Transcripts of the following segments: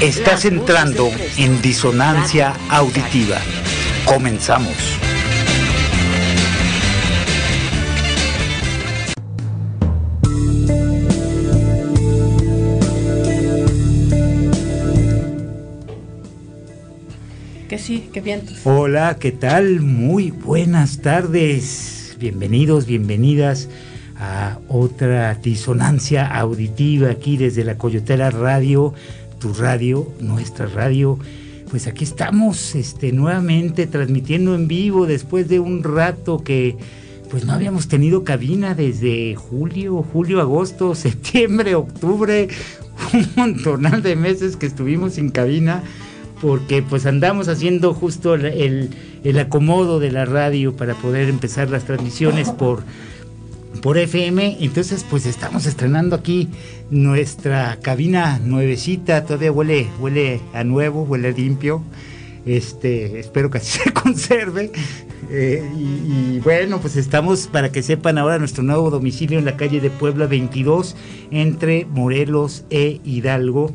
Estás entrando en disonancia auditiva. Comenzamos. Que sí, que vientos. Hola, ¿qué tal? Muy buenas tardes. Bienvenidos, bienvenidas a otra disonancia auditiva aquí desde la Coyotera Radio tu radio, nuestra radio. Pues aquí estamos este, nuevamente transmitiendo en vivo después de un rato que pues no habíamos tenido cabina desde julio, julio, agosto, septiembre, octubre, un montonal de meses que estuvimos sin cabina porque pues andamos haciendo justo el, el acomodo de la radio para poder empezar las transmisiones por por FM. Entonces, pues estamos estrenando aquí nuestra cabina nuevecita. Todavía huele, huele a nuevo, huele limpio. Este, espero que así se conserve. Eh, y, bueno, pues estamos para que sepan ahora nuestro nuevo domicilio en la calle de Puebla 22, entre Morelos e Hidalgo,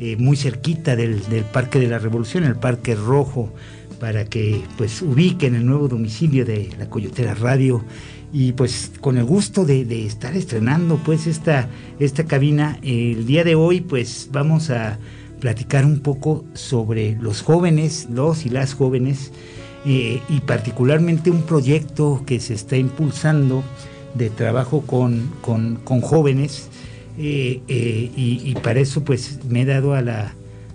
eh, muy cerquita del, del Parque de la Revolución, el Parque Rojo, para que pues ubiquen el nuevo domicilio de la Coyotera Radio y pues con el gusto de, estar estrenando pues esta, esta cabina. El día de hoy pues vamos a platicar un poco sobre los jóvenes, los y las jóvenes, eh, y particularmente un proyecto que se está impulsando de trabajo con, jóvenes. Eh, eh, y, para eso pues me he dado a la,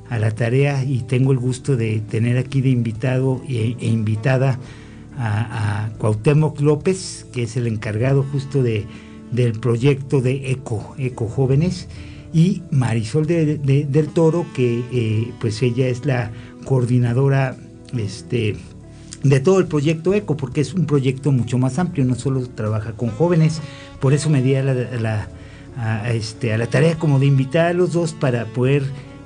a la tarea y tengo el gusto de tener aquí de invitado e, e invitada a, Cuauhtémoc López, que es el encargado justo de, del proyecto de ECO, ECO Jóvenes, y Marisol del Toro, que eh, pues ella es la coordinadora este, de todo el proyecto ECO, porque es un proyecto mucho más amplio, no solo trabaja con jóvenes, por eso me di a la, este, a la tarea como de invitar a los dos para poder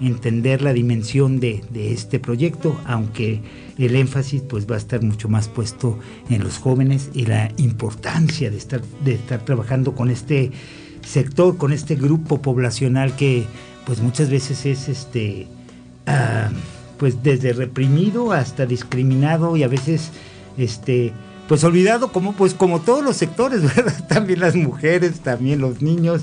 entender la dimensión de, este proyecto, aunque el énfasis pues va a estar mucho más puesto en los jóvenes y la importancia de estar, de estar trabajando con este sector, con este grupo poblacional que pues muchas veces es este ah, pues desde reprimido hasta discriminado y a veces este pues olvidado como pues como todos los sectores, ¿verdad? También las mujeres, también los niños,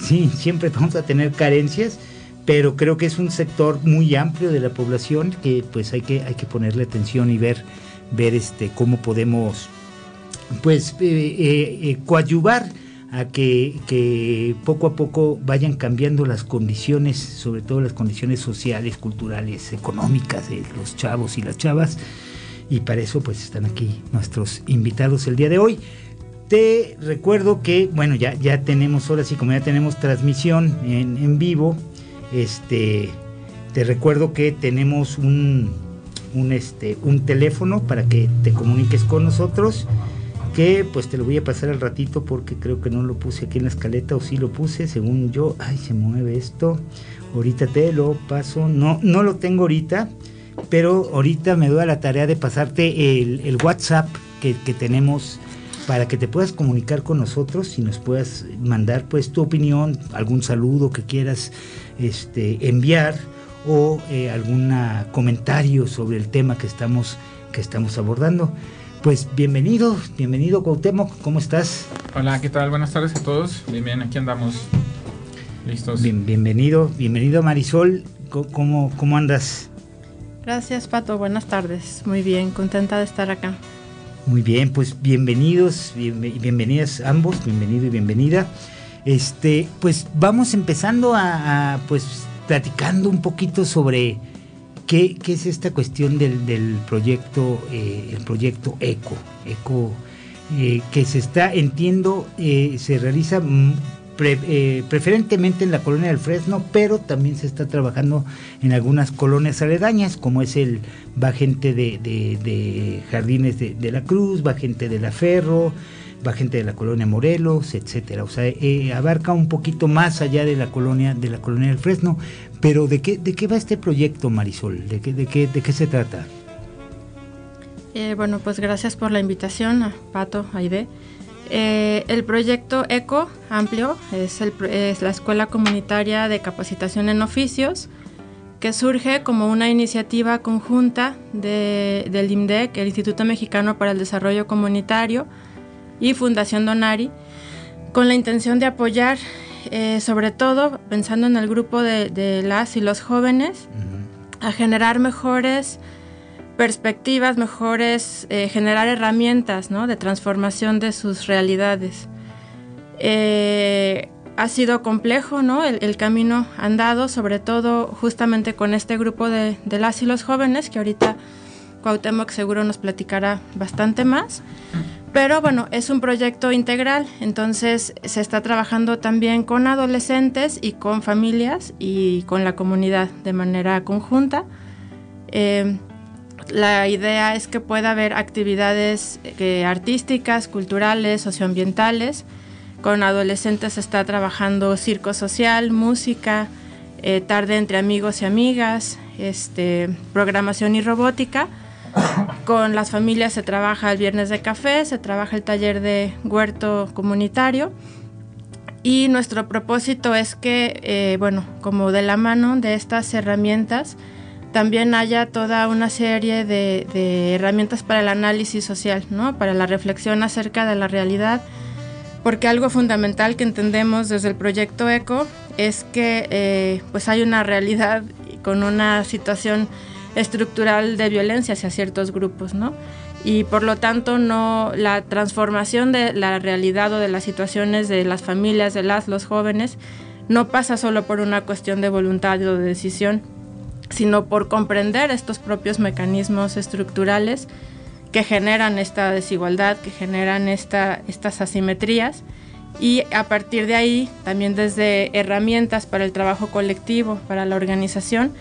sí, siempre vamos a tener carencias pero creo que es un sector muy amplio de la población que pues hay que, hay que ponerle atención y ver, ver este, cómo podemos pues eh, eh, eh, coadyuvar a que, poco a poco vayan cambiando las condiciones, sobre todo las condiciones sociales, culturales, económicas de los chavos y las chavas. Y para eso pues están aquí nuestros invitados el día de hoy. Te recuerdo que, bueno, ya, ya tenemos, ahora sí, como ya tenemos transmisión en, en vivo, este, te recuerdo que tenemos un, un, este, un teléfono para que te comuniques con nosotros que pues te lo voy a pasar al ratito porque creo que no lo puse aquí en la escaleta o sí lo puse según yo. Ay se mueve esto. Ahorita te lo paso. No no lo tengo ahorita pero ahorita me doy a la tarea de pasarte el, WhatsApp que, que, tenemos para que te puedas comunicar con nosotros y nos puedas mandar pues tu opinión algún saludo que quieras este, enviar o eh, algún comentario sobre el tema que estamos, que estamos abordando. Pues bienvenido, bienvenido Cuauhtémoc, ¿cómo estás? Hola, ¿qué tal? Buenas tardes a todos. Bien, bien, aquí andamos. Listos. bienvenido, bienvenido Marisol, ¿cómo, cómo andas? Gracias Pato, buenas tardes. Muy bien, contenta de estar acá. Muy bien, pues bienvenidos, bienvenidas ambos, bienvenido y bienvenida. Este, pues vamos empezando a, pues platicando un poquito sobre qué, es esta cuestión del, proyecto, eh, el proyecto ECO, ECO eh, que se está, entiendo, eh, se realiza preferentemente en la colonia del Fresno, pero también se está trabajando en algunas colonias aledañas, como es el va gente de, Jardines de, de, la Cruz, va gente de la Ferro, va gente de la colonia Morelos, etcétera. O sea, eh, abarca un poquito más allá de la colonia, de la colonia del Fresno. Pero ¿de qué, de qué va este proyecto, Marisol? ¿De qué, de qué, de qué se trata? Eh, bueno, pues gracias por la invitación Pato, Aide. Eh, el proyecto ECO Amplio es, el, es, la Escuela Comunitaria de Capacitación en Oficios que surge como una iniciativa conjunta de, del IMDEC, el Instituto Mexicano para el Desarrollo Comunitario, y Fundación Donari, con la intención de apoyar, eh, sobre todo pensando en el grupo de, las y los jóvenes, a generar mejores perspectivas, mejores, eh, generar herramientas ¿no? de transformación de sus realidades. Eh, ha sido complejo ¿no? el, camino andado, sobre todo justamente con este grupo de, de, las y los jóvenes, que ahorita Cuauhtémoc seguro nos platicará bastante más. Pero bueno, es un proyecto integral, entonces se está trabajando también con adolescentes y con familias y con la comunidad de manera conjunta. Eh, la idea es que pueda haber actividades eh, artísticas, culturales, socioambientales. Con adolescentes se está trabajando circo social, música, eh, tarde entre amigos y amigas, este, programación y robótica con las familias se trabaja el viernes de café, se trabaja el taller de huerto comunitario y nuestro propósito es que, eh, bueno, como de la mano de estas herramientas, también haya toda una serie de, herramientas para el análisis social, ¿no? para la reflexión acerca de la realidad, porque algo fundamental que entendemos desde el proyecto ECO es que eh, pues hay una realidad con una situación estructural de violencia hacia ciertos grupos, ¿no? Y por lo tanto, no la transformación de la realidad o de las situaciones de las familias, de las, los jóvenes, no pasa solo por una cuestión de voluntad o de decisión, sino por comprender estos propios mecanismos estructurales que generan esta desigualdad, que generan esta, estas asimetrías y a partir de ahí, también desde herramientas para el trabajo colectivo, para la organización,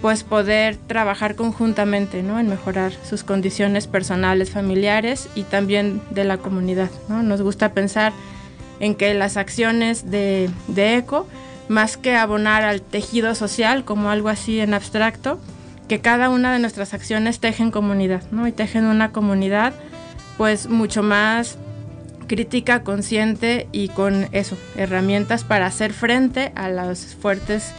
pues poder trabajar conjuntamente ¿no? en mejorar sus condiciones personales, familiares y también de la comunidad. ¿no? Nos gusta pensar en que las acciones de, de ECO, más que abonar al tejido social como algo así en abstracto, que cada una de nuestras acciones tejen comunidad, ¿no? Y tejen una comunidad pues mucho más crítica, consciente y con eso, herramientas para hacer frente a las fuertes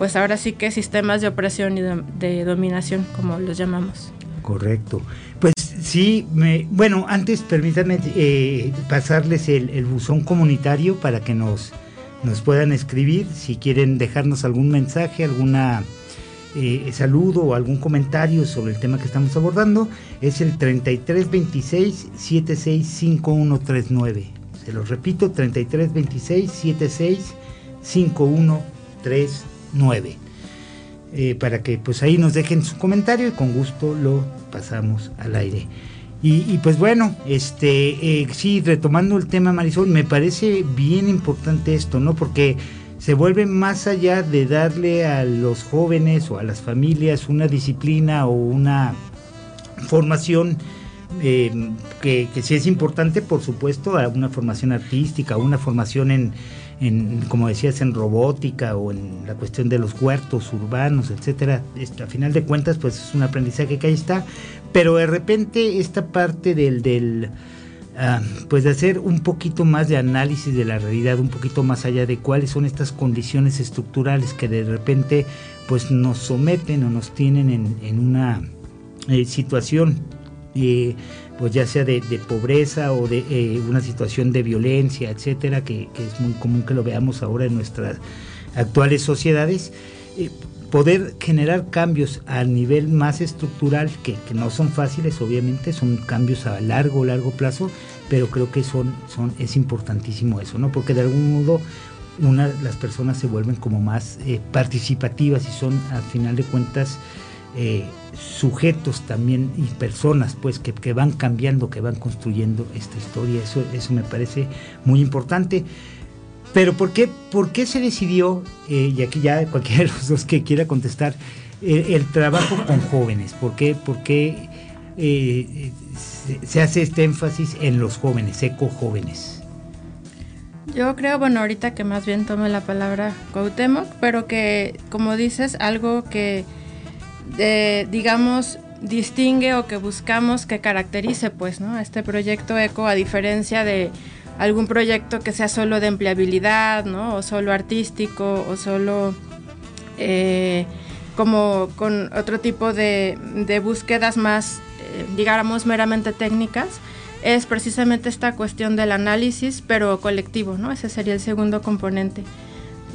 pues ahora sí que sistemas de opresión y de, dominación, como los llamamos. Correcto. Pues sí, me, bueno, antes permítanme eh, pasarles el, buzón comunitario para que nos, nos puedan escribir si quieren dejarnos algún mensaje, alguna eh, saludo o algún comentario sobre el tema que estamos abordando. Es el 3326 765139. Se los repito, 3326 765139. 9. Eh, para que pues ahí nos dejen su comentario y con gusto lo pasamos al aire. Y, pues bueno, este, eh, sí, retomando el tema Marisol, me parece bien importante esto, ¿no? Porque se vuelve más allá de darle a los jóvenes o a las familias una disciplina o una formación eh, que, que sí es importante, por supuesto, a una formación artística, una formación en, en, como decías, en robótica o en la cuestión de los huertos urbanos, etcétera. a final de cuentas, pues es un aprendizaje que ahí está, pero de repente esta parte del, del ah, pues de hacer un poquito más de análisis de la realidad, un poquito más allá de cuáles son estas condiciones estructurales que de repente pues nos someten o nos tienen en, una eh, situación eh, pues ya sea de, pobreza o de eh, una situación de violencia, etcétera, que, es muy común que lo veamos ahora en nuestras actuales sociedades, eh, poder generar cambios a nivel más estructural, que, no son fáciles, obviamente, son cambios a largo, largo plazo, pero creo que son, son, es importantísimo eso, ¿no? Porque de algún modo una, las personas se vuelven como más eh, participativas y son, al final de cuentas, eh, sujetos también y personas pues que, van cambiando, que van construyendo esta historia. Eso, eso me parece muy importante. Pero ¿por qué, por qué se decidió, eh, y aquí ya cualquiera de los dos que quiera contestar, eh, el trabajo con jóvenes? ¿Por qué, por qué se, hace este énfasis en los jóvenes, eco jóvenes? Yo creo, bueno, ahorita que más bien tome la palabra Cuauhtémoc, pero que, como dices, algo que digamos, distingue o que buscamos que caracterice, pues, ¿no? Este proyecto ECO, a diferencia de algún proyecto que sea solo de empleabilidad, ¿no? O solo artístico, o solo eh, como con otro tipo de, búsquedas más, eh, digamos, meramente técnicas, es precisamente esta cuestión del análisis, pero colectivo, ¿no? Ese sería el segundo componente.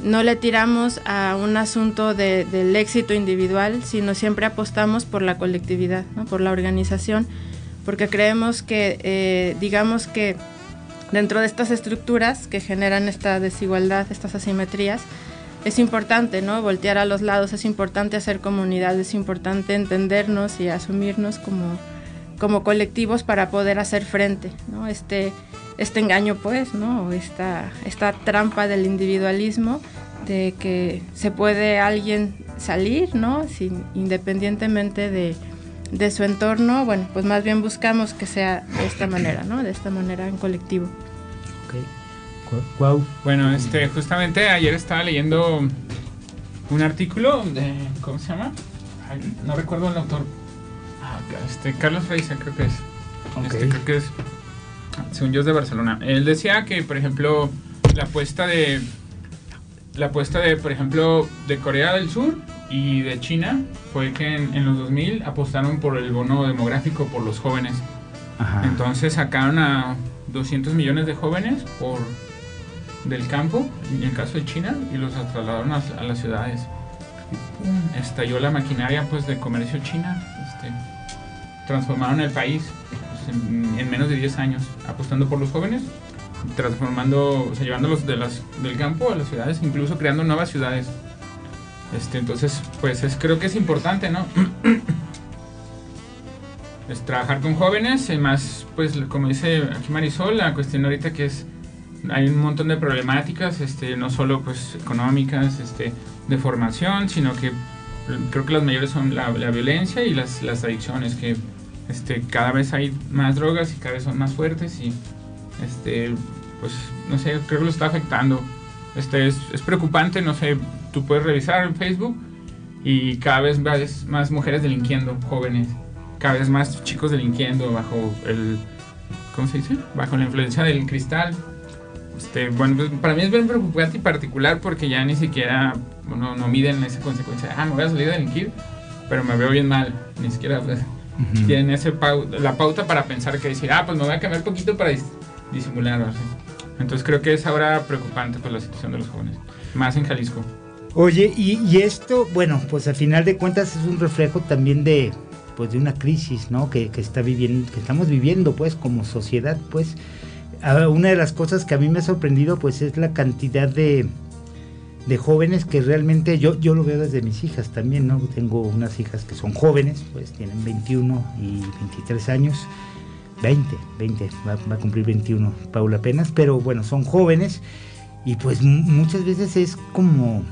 No le tiramos a un asunto del éxito individual, sino siempre apostamos por la colectividad, por la organización, porque creemos que, eh, digamos que dentro de estas estructuras que generan esta desigualdad, estas asimetrías, es importante, ¿no? Voltear a los lados, es importante hacer comunidad, es importante entendernos y asumirnos como, como colectivos para poder hacer frente, ¿no? Este, este engaño, pues, ¿no? Esta, esta trampa del individualismo, de que se puede alguien salir, ¿no? Sin, independientemente de, de su entorno, bueno, pues más bien buscamos que sea de esta manera, ¿no? De esta manera en colectivo. Wow. Bueno, este, justamente ayer estaba leyendo un artículo de, ¿cómo se llama? no recuerdo el autor. Ah, este, Carlos Freisa creo que es. Este, creo que es, según yo es de Barcelona. Él decía que, por ejemplo, la apuesta de, la apuesta de, por ejemplo, de Corea del Sur y de China fue que en, los 2000 apostaron por el bono demográfico por los jóvenes. Entonces sacaron a 200 millones de jóvenes por del campo, en el caso de China, y los trasladaron a, las ciudades. estalló la maquinaria pues de comercio china. Este, transformaron el país en, menos de 10 años, apostando por los jóvenes, transformando, o sea, llevándolos de las, del campo a las ciudades, incluso creando nuevas ciudades. Este, entonces, pues es, creo que es importante, ¿no? es trabajar con jóvenes, y más, pues como dice aquí Marisol, la cuestión ahorita que es hay un montón de problemáticas, este, no solo pues económicas, este, de formación, sino que creo que las mayores son la, violencia y las, las, adicciones, que este, cada vez hay más drogas y cada vez son más fuertes y este, pues no sé, creo que lo está afectando. Este, es, es preocupante, no sé, tú puedes revisar en Facebook y cada vez ves más mujeres delinquiendo, jóvenes, cada vez más chicos delinquiendo bajo el, ¿cómo se dice? Bajo la influencia del cristal este, bueno, pues, para mí es bien preocupante y particular porque ya ni siquiera no, no miden esa consecuencia. Ah, me voy a salir a delinquir, pero me veo bien mal. Ni siquiera pues, tienen ese la pauta para pensar que decir, ah, pues me voy a cambiar poquito para disimular. Entonces creo que es ahora preocupante pues, la situación de los jóvenes, más en Jalisco. Oye, y, y esto, bueno, pues al final de cuentas es un reflejo también de, pues de una crisis, ¿no? Que, que, está viviendo, que estamos viviendo, pues, como sociedad, pues una de las cosas que a mí me ha sorprendido pues es la cantidad de, de jóvenes que realmente yo, yo lo veo desde mis hijas también, ¿no? Tengo unas hijas que son jóvenes, pues tienen 21 y 23 años, 20, 20, va, a cumplir 21 Paula apenas, pero bueno, son jóvenes y pues muchas veces es como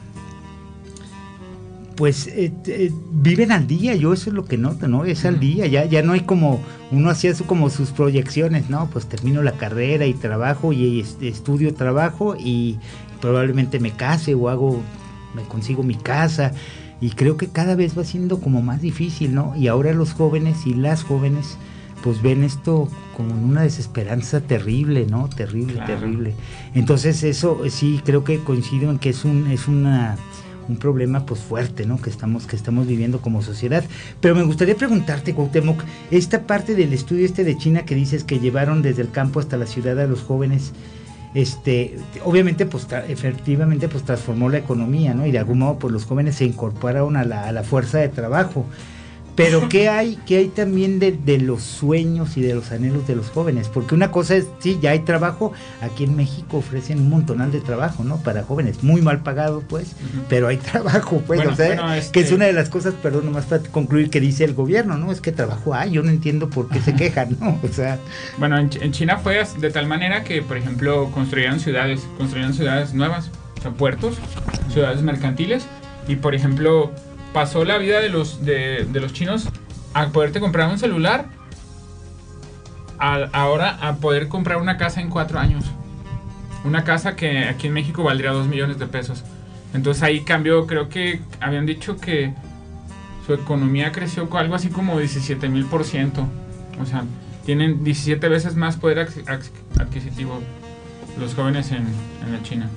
pues eh, eh, viven al día, yo eso es lo que noto, ¿no? Es al día, ya, ya no hay como, uno hacía como sus proyecciones, ¿no? Pues termino la carrera y trabajo y estudio trabajo y probablemente me case o hago, me consigo mi casa y creo que cada vez va siendo como más difícil, ¿no? Y ahora los jóvenes y las jóvenes pues ven esto como una desesperanza terrible, ¿no? Terrible, terrible. Entonces eso sí creo que coincido en que es un, es una un problema pues fuerte, ¿no? Que estamos, que estamos viviendo como sociedad. Pero me gustaría preguntarte, Cuauhtémoc, esta parte del estudio este de China que dices que llevaron desde el campo hasta la ciudad a los jóvenes, este, obviamente, pues efectivamente, pues transformó la economía, ¿no? Y de algún modo, pues los jóvenes se incorporaron a la, a la fuerza de trabajo. Pero ¿qué hay, qué hay también de, los sueños y de los anhelos de los jóvenes? Porque una cosa es, sí, ya hay trabajo, aquí en México ofrecen un montonal de trabajo, ¿no? Para jóvenes, muy mal pagado, pues, pero hay trabajo, pues, o sea, que es este una de las cosas, perdón, nomás para concluir, que dice el gobierno, ¿no? Es que trabajo hay, yo no entiendo por qué se quejan, ¿no? O sea... Bueno, en, China fue de tal manera que, por ejemplo, construyeron ciudades, construyeron ciudades nuevas, o sea, puertos, ciudades mercantiles, y, por ejemplo pasó la vida de los, de, los chinos a poderte comprar un celular, ahora a poder comprar una casa en cuatro años. Una casa que aquí en México valdría dos millones de pesos. Entonces ahí cambió, creo que habían dicho que su economía creció algo así como 17 mil por ciento. O sea, tienen 17 veces más poder adquisitivo los jóvenes en, en China.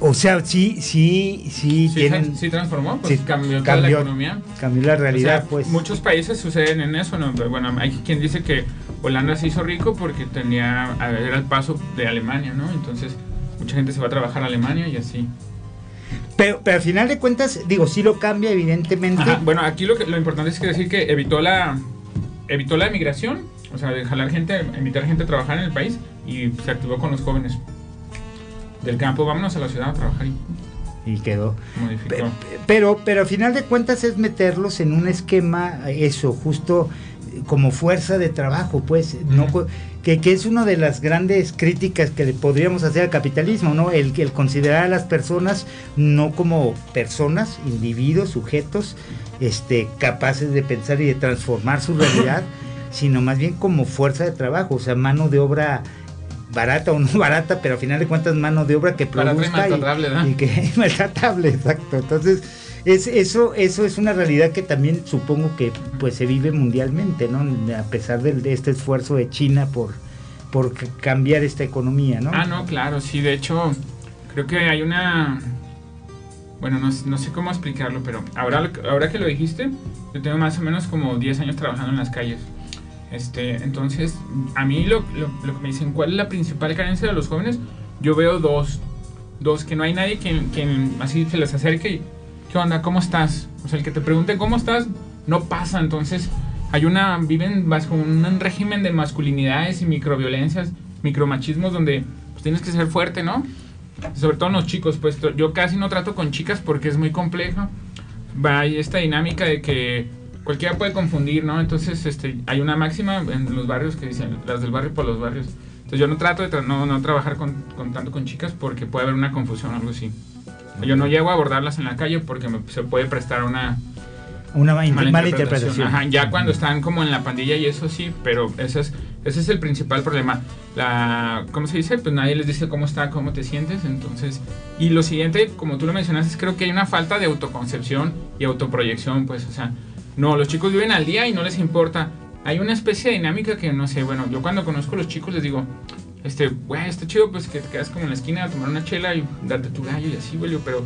O sea, sí, sí, sí, Sí, tienen... sí transformó, pues sí, cambió, toda la economía. Cambió la O realidad, sea, pues. Muchos países suceden en eso, ¿no? Bueno, hay quien dice que Holanda se hizo rico porque tenía, era el paso de Alemania, ¿no? Entonces, mucha gente se va a trabajar a Alemania y así. Pero, pero al final de cuentas, digo, sí lo cambia, evidentemente. Ajá, Bueno, aquí lo, que, lo importante es que decir que evitó la, evitó la emigración, o sea, de jalar gente, invitar gente a trabajar en el país y se activó con los jóvenes del campo. Vámonos a la ciudad a trabajar y Y quedó. modificó. Pe- Pero, pero al final de cuentas es meterlos en un esquema, eso, justo como fuerza de trabajo, pues, no que, que es una de las grandes críticas que le podríamos hacer al capitalismo, ¿no? El, el considerar a las personas no como personas, individuos, sujetos, este, capaces de pensar y de transformar su realidad, sino más bien como fuerza de trabajo, o sea, mano de obra barata o no barata, pero al final de cuentas mano de obra que produzca y- y que maltratable, exacto. Entonces, es, eso, eso es una realidad que también supongo que pues se vive mundialmente, ¿no? A pesar del- de, este esfuerzo de China por, por cambiar esta economía, ¿no? Ah, no, claro, sí, de hecho, creo que hay una... Bueno, no, no sé cómo explicarlo, pero ahora, ahora que lo dijiste, yo tengo más o menos como 10 años trabajando en las calles. Este, entonces, a mí lo, lo, lo que me dicen, ¿cuál es la principal carencia de los jóvenes? Yo veo dos. Dos, que no hay nadie que, que así se les acerque y, ¿qué onda? ¿Cómo estás? O sea, el que te pregunte cómo estás, no pasa. Entonces, hay una, viven bajo un régimen de masculinidades y microviolencias, micromachismos, donde pues, tienes que ser fuerte, ¿no? Sobre todo en los chicos, pues yo casi no trato con chicas porque es muy complejo. Va, hay esta dinámica de que cualquiera puede confundir, ¿no? Entonces, este, hay una máxima en los barrios que dicen, las del barrio por los barrios. Entonces yo no trato de tra- no, no trabajar con, con tanto con chicas porque puede haber una confusión o algo así. Yo no llego a abordarlas en la calle porque me- se puede prestar una Una ma- mala, mala interpretación. Ajá, ya cuando están como en la pandilla y eso sí, pero ese es, ese es el principal problema. La, ¿Cómo se dice? Pues nadie les dice cómo está, cómo te sientes. Entonces, y lo siguiente, como tú lo mencionaste, es creo que hay una falta de autoconcepción y autoproyección. Pues, o sea, no, los chicos viven al día y no les importa. Hay una especie de dinámica que no sé, bueno, yo cuando conozco a los chicos les digo, este, güey, está chido, pues que te quedas como en la esquina a tomar una chela y darte tu gallo y así, güey, pero,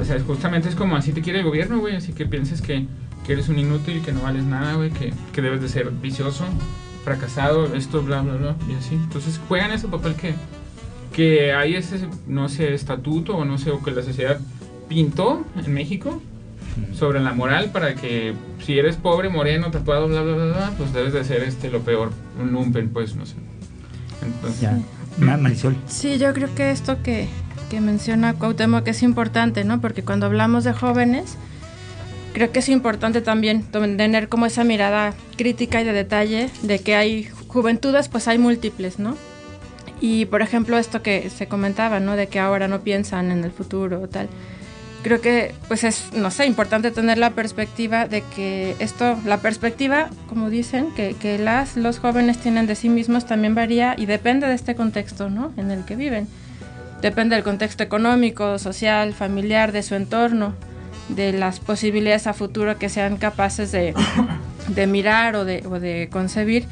o sea, justamente es como así te quiere el gobierno, güey, así que pienses que, que eres un inútil, que no vales nada, güey, que, que debes de ser vicioso, fracasado, esto, bla, bla, bla, y así. Entonces juegan ese papel que, que hay ese, no sé, estatuto o no sé, o que la sociedad pintó en México sobre la moral para que si eres pobre, moreno, tatuado, bla, bla, bla, bla, pues debes de ser este lo peor, un lumpen, pues, no sé. Entonces, Ya. Ma- Marisol. Sí, yo creo que esto que, que menciona Cuauhtémoc es importante, ¿no? Porque cuando hablamos de jóvenes, creo que es importante también tener como esa mirada crítica y de detalle de que hay juventudes, pues hay múltiples, ¿no? Y por ejemplo esto que se comentaba, ¿no? De que ahora no piensan en el futuro o tal. Creo que pues es, no sé, importante tener la perspectiva de que esto, la perspectiva, como dicen, que, que las, los jóvenes tienen de sí mismos también varía y depende de este contexto, ¿no? En el que viven. Depende del contexto económico, social, familiar, de su entorno, de las posibilidades a futuro que sean capaces de, de mirar o de, o de concebir.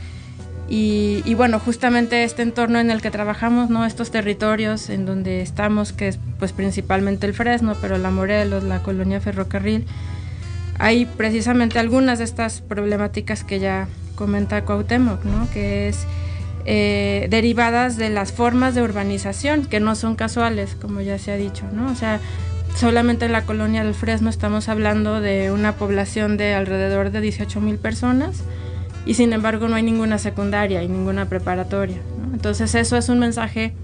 Y, y, bueno, justamente este entorno en el que trabajamos, ¿no? Estos territorios en donde estamos, que es pues principalmente el Fresno, pero la Morelos, la colonia Ferrocarril, hay precisamente algunas de estas problemáticas que ya comenta Cuauhtémoc, ¿no? Que es eh, derivadas de las formas de urbanización, que no son casuales, como ya se ha dicho, ¿no? O sea, solamente en la colonia del Fresno estamos hablando de una población de alrededor de 18 mil personas, y sin embargo no hay ninguna secundaria y ninguna preparatoria. Entonces eso es un mensaje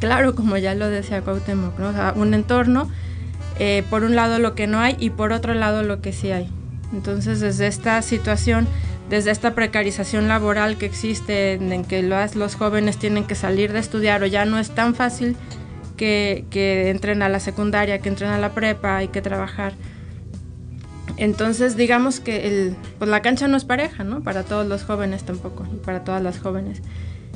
claro, como ya lo decía Cuauhtémoc, ¿no? o sea, un entorno, eh, por un lado lo que no hay y por otro lado lo que sí hay. Entonces desde esta situación, desde esta precarización laboral que existe, en, que los, los, jóvenes tienen que salir de estudiar o ya no es tan fácil que, que entren a la secundaria, que entren a la prepa, hay que trabajar. Entonces, digamos que el, pues la cancha no es pareja, ¿no? Para todos los jóvenes tampoco, y para todas las jóvenes.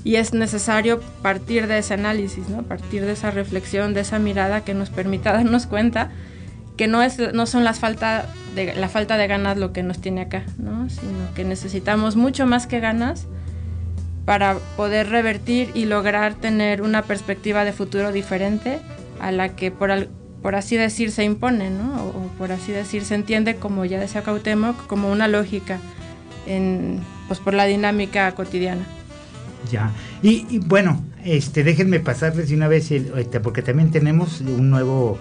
Y es necesario partir de ese análisis, ¿no? Partir de esa reflexión, de esa mirada que nos permita darnos cuenta que no, es, no son las falta de, la falta de ganas lo que nos tiene acá, ¿no? Sino que necesitamos mucho más que ganas para poder revertir y lograr tener una perspectiva de futuro diferente a la que por, por así decir se impone, ¿no? O, por así decir se entiende como ya decía Cuauhtémoc, como una lógica en, pues por la dinámica cotidiana. Ya, y, bueno, este, déjenme pasarles de una vez, este, porque también tenemos un nuevo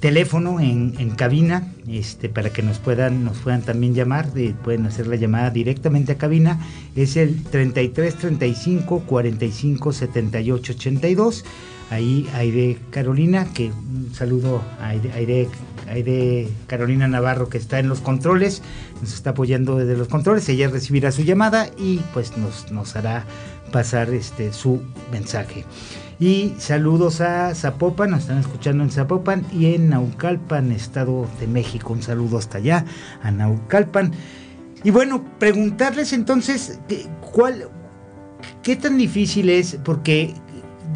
teléfono en, en, cabina este, para que nos puedan, nos puedan también llamar, pueden hacer la llamada directamente a cabina, es el 33 35 45 78 82. Ahí Aire Carolina, que un saludo a Aire, Carolina Navarro que está en los controles, nos está apoyando desde los controles, ella recibirá su llamada y pues nos, nos hará pasar este, su mensaje. Y saludos a Zapopan, nos están escuchando en Zapopan y en Naucalpan, Estado de México. Un saludo hasta allá, a Naucalpan. Y bueno, preguntarles entonces, ¿cuál, ¿qué tan difícil es? Porque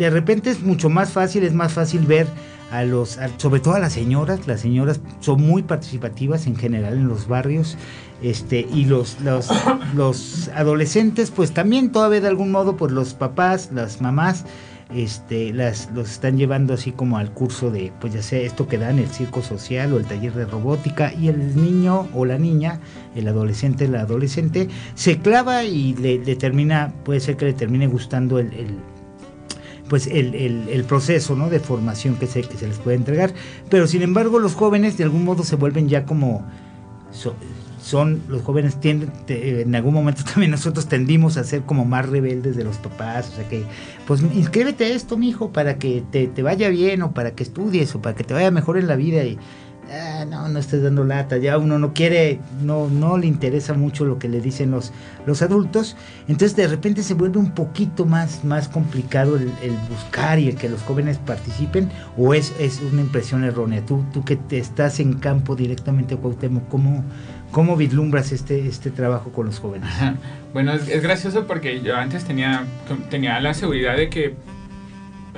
de repente es mucho más fácil, es más fácil ver a los, sobre todo a las señoras, las señoras son muy participativas en general en los barrios, este, y los, los, los adolescentes, pues también todavía de algún modo, pues los papás, las mamás, este, las, los están llevando así como al curso de, pues ya sea esto que dan, el circo social o el taller de robótica, y el niño o la niña, el adolescente, la adolescente, se clava y le, termina, puede ser que le termine gustando el, pues el, proceso ¿no? de formación que se, que se les puede entregar. Pero sin embargo los jóvenes de algún modo se vuelven ya como son los jóvenes tienden, en algún momento también nosotros tendimos a ser como más rebeldes de los papás, o sea que, pues inscríbete a esto, mijo, para que te, te vaya bien o para que estudies o para que te vaya mejor en la vida y ah, no, no estés dando lata, ya uno no quiere, no, no le interesa mucho lo que le dicen los, los adultos, entonces de repente se vuelve un poquito más, más complicado el, buscar y el que los jóvenes participen, o es, es una impresión errónea. Tú, tú que te estás en campo directamente, Cuauhtémoc, ¿cómo, ¿Cómo vislumbras este, este trabajo con los jóvenes? Bueno, es, gracioso porque yo antes tenía, tenía la seguridad de que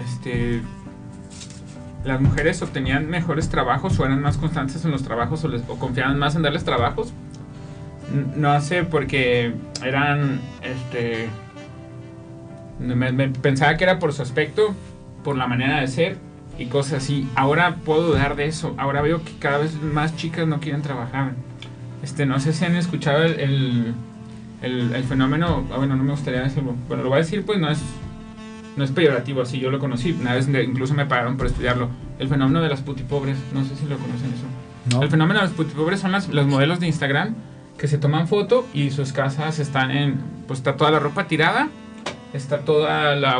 este, las mujeres obtenían mejores trabajos o eran más constantes en los trabajos o, confiaban más en darles trabajos. No sé, porque eran, este, me, pensaba que era por su aspecto, por la manera de ser y cosas así. Ahora puedo dudar de eso. Ahora veo que cada vez más chicas no quieren trabajar. Este, no sé si han escuchado el, el, fenómeno, ah, bueno, no me gustaría decirlo, pero lo voy a decir, pues no es, no es peyorativo, así yo lo conocí, una vez incluso me pagaron por estudiarlo, el fenómeno de las putipobres, no sé si lo conocen eso. El fenómeno de las putipobres son las, los modelos de Instagram que se toman foto y sus casas están en, pues está toda la ropa tirada, está toda la,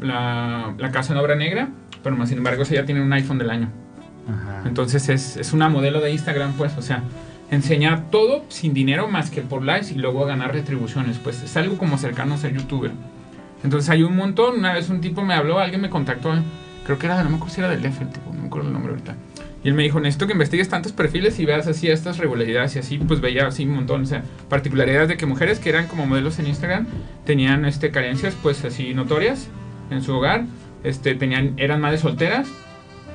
la, la, casa en obra negra, pero más sin embargo, ella tiene un iPhone del año. Entonces es, es una modelo de Instagram, pues, o sea, enseñar todo sin dinero más que por likes y luego ganar retribuciones. Pues es algo como cercano a ser youtuber. Entonces hay un montón. Una vez un tipo me habló, alguien me contactó, creo que era, no me acuerdo si era del F, el tipo, no me acuerdo el nombre ahorita. Y él me dijo, necesito que investigues tantos perfiles y veas así estas regularidades y así, pues veía así un montón, o sea, particularidades de que mujeres que eran como modelos en Instagram tenían este, carencias pues así notorias en su hogar, este, tenían, eran madres solteras,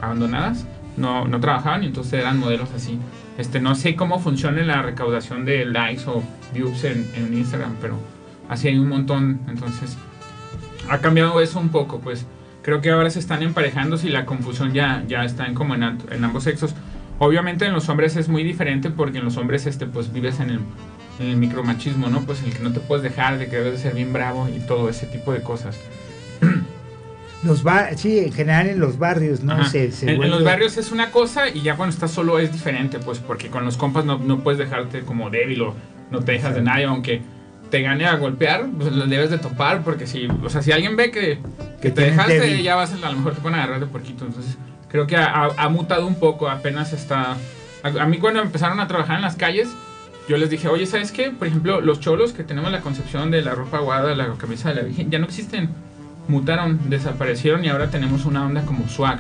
abandonadas, no, no trabajaban y entonces eran modelos así. Este, no sé cómo funciona la recaudación de likes o views en, Instagram, pero así hay un montón. Entonces, ha cambiado eso un poco, pues creo que ahora se están emparejando y la confusión ya, ya está en como en, en, ambos sexos. Obviamente en los hombres es muy diferente porque en los hombres este, pues vives en el, en el micromachismo, ¿no? Pues el que no te puedes dejar, de que debes de ser bien bravo y todo ese tipo de cosas. Los sí, en general en los barrios, ¿no? en, los barrios es una cosa y ya cuando estás solo es diferente, pues porque con los compas no, no puedes dejarte como débil o no te dejas de nadie, aunque te gane a golpear, pues lo debes de topar, porque si, o sea, si alguien ve que, que te dejaste, ya vas a, lo mejor te pueden agarrar de porquito. Entonces, creo que ha, ha, mutado un poco, apenas está... A, mí cuando empezaron a trabajar en las calles, yo les dije, oye, ¿sabes qué? Por ejemplo, los cholos que tenemos la concepción de la ropa aguada, la camisa de la Virgen, ya no existen mutaron, desaparecieron y ahora tenemos una onda como swag,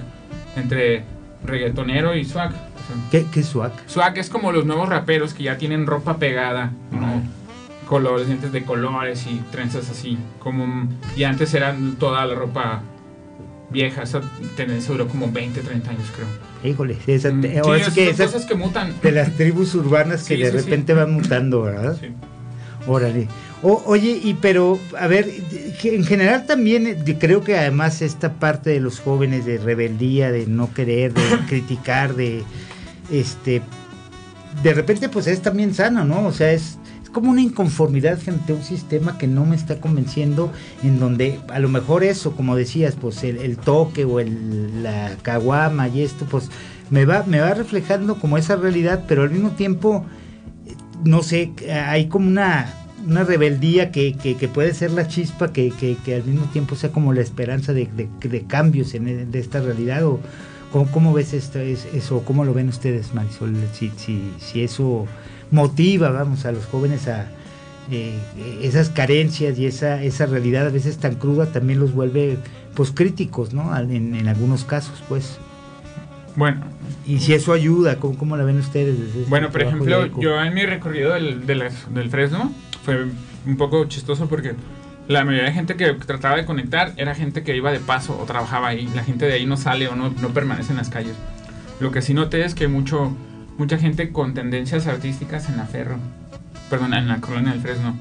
entre reggaetonero y swag. ¿Qué, ¿Qué, swag? Swag es como los nuevos raperos que ya tienen ropa pegada, ¿no? Colores, dientes de colores y trenzas así, como y antes eran toda la ropa vieja, esa tendencia duró como 20, 30 años creo. Híjole, esa, mm, que cosas que mutan. De las tribus urbanas que de repente van mutando, ¿verdad? Sí. Órale. oye, y pero, a ver, en general también creo que además esta parte de los jóvenes de rebeldía, de no querer, de criticar, de este, de repente pues es también sano, ¿no? O sea, es, como una inconformidad frente a un sistema que no me está convenciendo, en donde a lo mejor eso, como decías, pues el, toque o el, la caguama y esto, pues me va, me va reflejando como esa realidad, pero al mismo tiempo, no sé, hay como una, una rebeldía que, que, puede ser la chispa, que, que, al mismo tiempo sea como la esperanza de, de, cambios en de esta realidad, o cómo, ves esto, es, eso, cómo lo ven ustedes, Marisol, si, si, si eso motiva, vamos, a los jóvenes a eh, esas carencias y esa, esa realidad a veces tan cruda también los vuelve pues críticos, ¿no? En, en algunos casos, pues. Bueno. Y si eso ayuda, ¿cómo, cómo la ven ustedes? bueno, por ejemplo, yo en mi recorrido del, del Fresno fue un poco chistoso porque la mayoría de gente que trataba de conectar era gente que iba de paso o trabajaba ahí. La gente de ahí no sale o no, no permanece en las calles. Lo que sí noté es que mucho mucha gente con tendencias artísticas en la Ferro, perdón, en la colonia del Fresno.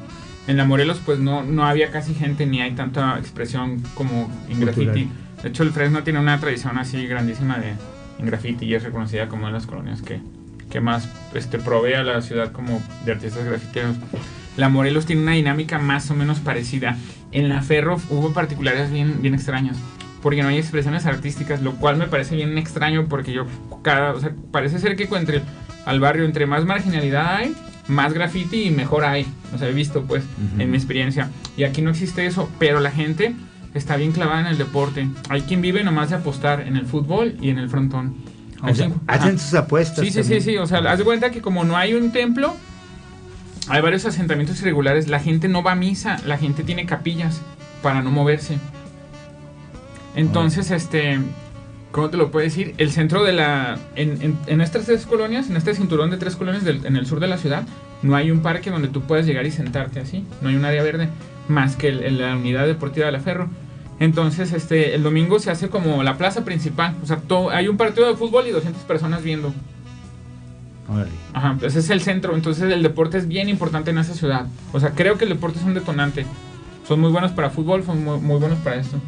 En la Morelos pues no, no había casi gente ni hay tanta expresión como en graffiti. De hecho el Fresno tiene una tradición así grandísima de en graffiti y es reconocida como una de las colonias que, que más este, provee a la ciudad como de artistas grafiteros. La Morelos tiene una dinámica más o menos parecida. En la Ferro hubo particularidades bien, bien extrañas porque no hay expresiones artísticas, lo cual me parece bien extraño porque yo cada, o sea, parece ser que entre al barrio entre más marginalidad hay, más graffiti y mejor hay. O sea, he visto pues en mi experiencia. Y aquí no existe eso, pero la gente está bien clavada en el deporte. Hay quien vive nomás de apostar en el fútbol y en el frontón. hacen sus apuestas. Sí, sí, sí, sí. O sea, haz de cuenta que como no hay un templo, hay varios asentamientos irregulares. La gente no va a misa, la gente tiene capillas para no moverse. Entonces, este, ¿cómo te lo puedo decir? El centro de la... En, en, estas tres colonias, en este cinturón de tres colonias en el sur de la ciudad, no hay un parque donde tú puedas llegar y sentarte así. No hay un área verde más que la unidad deportiva de la Ferro. Entonces, este, el domingo se hace como la plaza principal. O sea, hay un partido de fútbol y 200 personas viendo. Ajá, ese es el centro. Entonces, el deporte es bien importante en esa ciudad. O sea, creo que el deporte es un detonante. Son muy buenos para fútbol, son muy buenos para esto.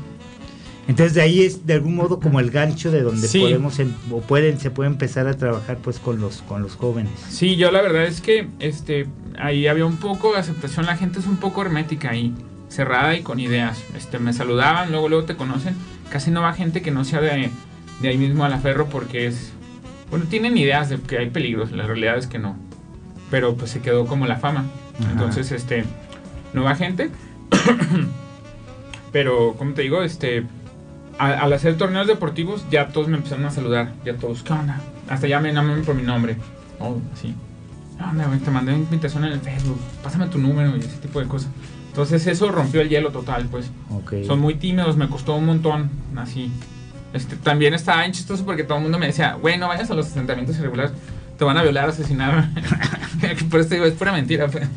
Entonces de ahí es de algún modo como el gancho de donde podemos em, o pueden se puede empezar a trabajar pues con los con los jóvenes. Sí, yo la verdad es que este ahí había un poco de aceptación, la gente es un poco hermética ahí, cerrada y con ideas. Este me saludaban, luego luego te conocen, casi no va gente que no sea de, de ahí mismo a la ferro porque es bueno, tienen ideas de que hay peligros, la realidad es que no. Pero pues se quedó como la fama. Entonces, este no va gente. pero como te digo, este al hacer torneos deportivos, ya todos me empezaron a saludar. Ya todos, ¿qué onda? Hasta ya me llaman por mi nombre. Oh, sí. Te mandé una invitación en el Facebook. Pásame tu número y ese tipo de cosas. Entonces eso rompió el hielo total, pues. Son muy tímidos, me costó un montón, así. Este, también estaba bien chistoso porque todo el mundo me decía, güey, no vayas a los asentamientos irregulares, te van a violar, asesinar. por eso digo, es pura mentira, pues.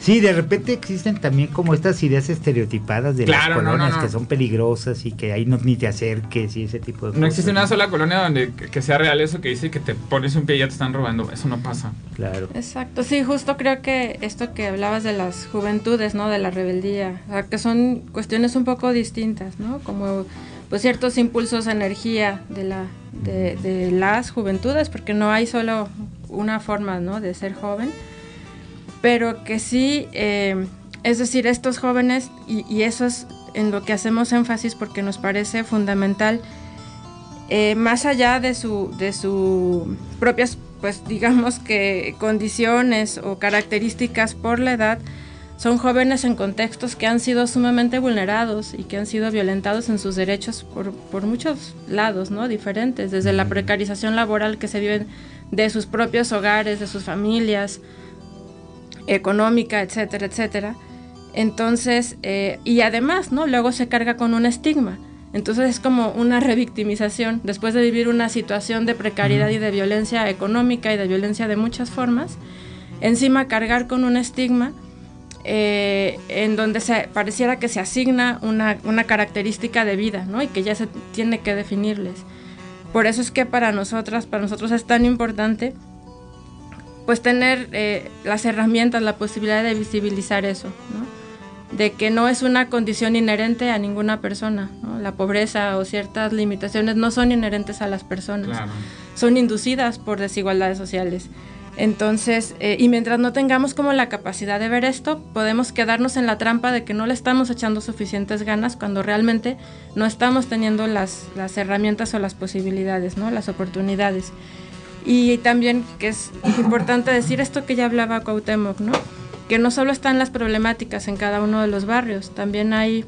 Sí, de repente existen también como estas ideas estereotipadas de las colonias que son peligrosas y que ahí no ni te acerques y ese tipo de cosas. No existe una sola colonia donde que sea real eso que dice que te pones un pie y ya te están robando. Eso no pasa. Claro. Exacto. Sí, justo creo que esto que hablabas de las juventudes, ¿no? De la rebeldía, o sea, que son cuestiones un poco distintas, ¿no? Como pues ciertos impulsos, energía de la de, de las juventudes, porque no hay solo una forma, ¿no? De ser joven pero que sí, eh, es decir, estos jóvenes, y, eso es en lo que hacemos énfasis porque nos parece fundamental, eh, más allá de su, de su propias, pues digamos que condiciones o características por la edad, son jóvenes en contextos que han sido sumamente vulnerados y que han sido violentados en sus derechos por, por muchos lados, ¿no? Diferentes, desde la precarización laboral que se vive de sus propios hogares, de sus familias, económica, etcétera, etcétera. Entonces, eh, y además, ¿no? Luego se carga con un estigma. Entonces es como una revictimización. Después de vivir una situación de precariedad y de violencia económica y de violencia de muchas formas, encima cargar con un estigma eh, en donde se pareciera que se asigna una, una, característica de vida, ¿no? Y que ya se tiene que definirles. Por eso es que para nosotras, para nosotros es tan importante pues tener eh, las herramientas, la posibilidad de visibilizar eso, de que no es una condición inherente a ninguna persona. La pobreza o ciertas limitaciones no son inherentes a las personas, son inducidas por desigualdades sociales. Entonces, eh, y mientras no tengamos como la capacidad de ver esto, podemos quedarnos en la trampa de que no le estamos echando suficientes ganas cuando realmente no estamos teniendo las, las herramientas o las posibilidades, ¿no? las oportunidades. Y también que es importante decir esto que ya hablaba Cuauhtémoc, ¿no? que no solo están las problemáticas en cada uno de los barrios, también hay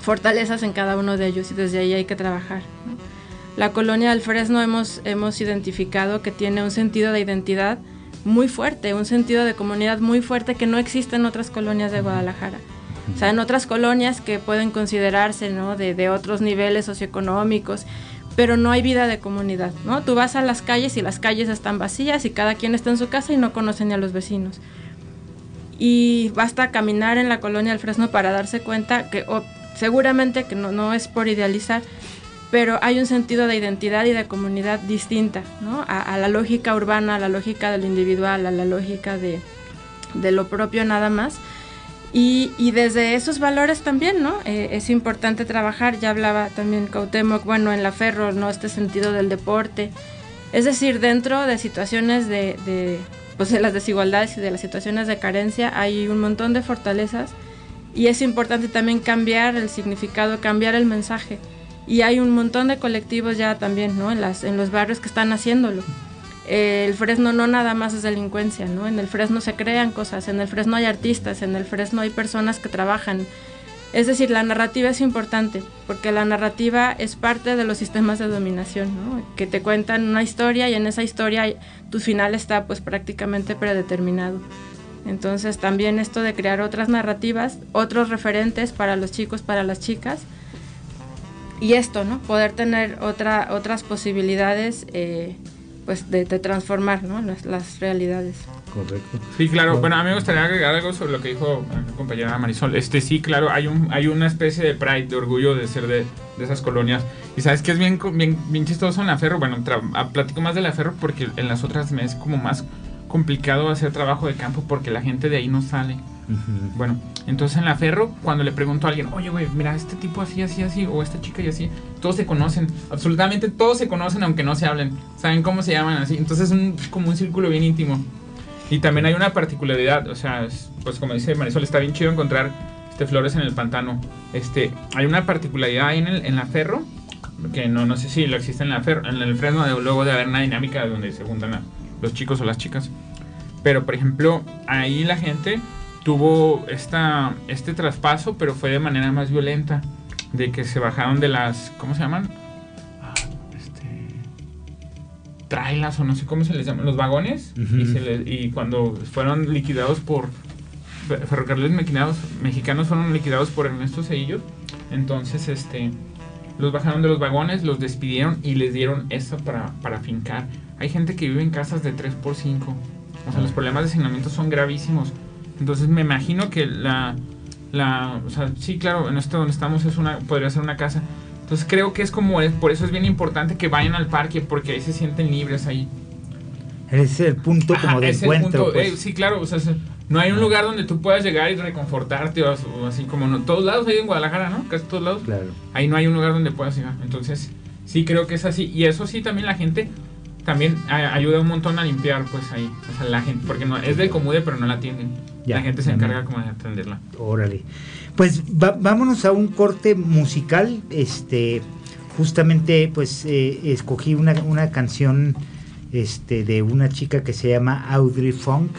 fortalezas en cada uno de ellos y desde ahí hay que trabajar. La colonia del Fresno hemos, hemos identificado que tiene un sentido de identidad muy fuerte, un sentido de comunidad muy fuerte que no existe en otras colonias de Guadalajara. O sea, en otras colonias que pueden considerarse, ¿no? De, de otros niveles socioeconómicos, pero no hay vida de comunidad, ¿no? Tú vas a las calles y las calles están vacías y cada quien está en su casa y no conoce ni a los vecinos. Y basta caminar en la colonia del Fresno para darse cuenta que, seguramente que no, no es por idealizar, pero hay un sentido de identidad y de comunidad distinta, ¿no? A, la lógica urbana, a la lógica del individual, a la lógica de, lo propio nada más. Y, desde esos valores también, ¿no? Eh, es importante trabajar, ya hablaba también Cautemoc, bueno, en la Ferro, ¿no? Este sentido del deporte. Es decir, dentro de situaciones de, de, pues de las desigualdades y de las situaciones de carencia hay un montón de fortalezas y es importante también cambiar el significado, cambiar el mensaje y hay un montón de colectivos ya también, ¿no? En, las, en los barrios que están haciéndolo. El Fresno no nada más es delincuencia, ¿no? En el Fresno se crean cosas, en el Fresno hay artistas, en el Fresno hay personas que trabajan. Es decir, la narrativa es importante, porque la narrativa es parte de los sistemas de dominación, ¿no? Que te cuentan una historia y en esa historia tu final está pues prácticamente predeterminado. Entonces también esto de crear otras narrativas, otros referentes para los chicos, para las chicas, y esto, ¿no? Poder tener otra, otras posibilidades eh, pues de, transformar ¿no? las, realidades. Correcto. Sí, claro. Bueno, a mí me gustaría agregar algo sobre lo que dijo la compañera Marisol. Este sí, claro, hay un hay una especie de pride, de orgullo de ser de, de esas colonias. Y sabes que es bien, bien, bien chistoso en la Ferro. Bueno, platico más de la Ferro porque en las otras me es como más complicado hacer trabajo de campo porque la gente de ahí no sale. Bueno, entonces en la Ferro, cuando le pregunto a alguien, oye, güey, mira, este tipo así, así, así, o esta chica y así, todos se conocen, absolutamente todos se conocen aunque no se hablen, saben cómo se llaman así, entonces es un, como un círculo bien íntimo. Y también hay una particularidad, o sea, pues como dice Marisol, está bien chido encontrar este, flores en el pantano. Este, hay una particularidad ahí en, el, en la Ferro, que no, no sé si lo existe en la Ferro, en el Fresno, luego de haber una dinámica donde se juntan los chicos o las chicas. Pero, por ejemplo, ahí la gente tuvo esta, este traspaso, pero fue de manera más violenta, de que se bajaron de las, ¿cómo se llaman? Ah, este, trailas o no sé cómo se les llaman, los vagones, y, cuando fueron liquidados por ferrocarriles mexicanos, mexicanos fueron liquidados por Ernesto Cedillo, entonces este los bajaron de los vagones, los despidieron y les dieron eso para, para fincar. Hay gente que vive en casas de 3x5. O sea, los ah. problemas de saneamiento son gravísimos. Entonces me imagino que la, la, o sea, sí, claro, en esto donde estamos es una, podría ser una casa. Entonces creo que es como, es, por eso es bien importante que vayan al parque, porque ahí se sienten libres ahí. Es el punto como de encuentro. Pues. Eh, sí, claro, o sea, no hay un lugar donde tú puedas llegar y reconfortarte o, así como no. Todos lados hay en Guadalajara, ¿no? Casi todos lados. Claro. Ahí no hay un lugar donde puedas llegar. Entonces, sí creo que es así. Y eso sí, también la gente también ayuda un montón a limpiar, pues ahí. O sea, la gente, porque no es de comude, pero no la atienden la gente se encarga como de atenderla. Órale. Pues vámonos a un corte musical. Este, justamente, pues eh, escogí una, una, canción este, de una chica que se llama Audrey Funk.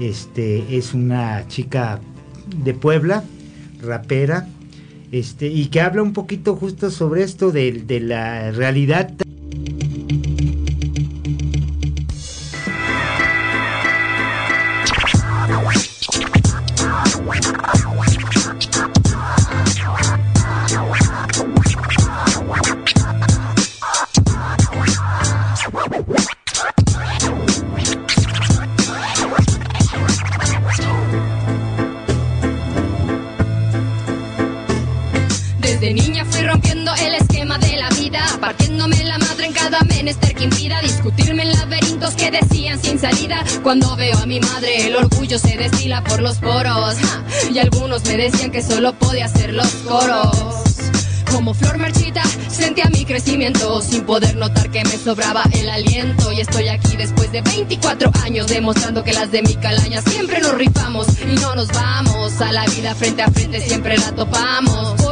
Este, es una chica de Puebla, rapera, este, y que habla un poquito justo sobre esto de, de la realidad que decían sin salida. Cuando veo a mi madre, el orgullo se destila por los poros. Y algunos me decían que solo podía hacer los coros. Como flor marchita, sentía mi crecimiento sin poder notar que me sobraba el aliento. Y estoy aquí después de 24 años demostrando que las de mi calaña siempre nos rifamos y no nos vamos. A la vida frente a frente siempre la topamos.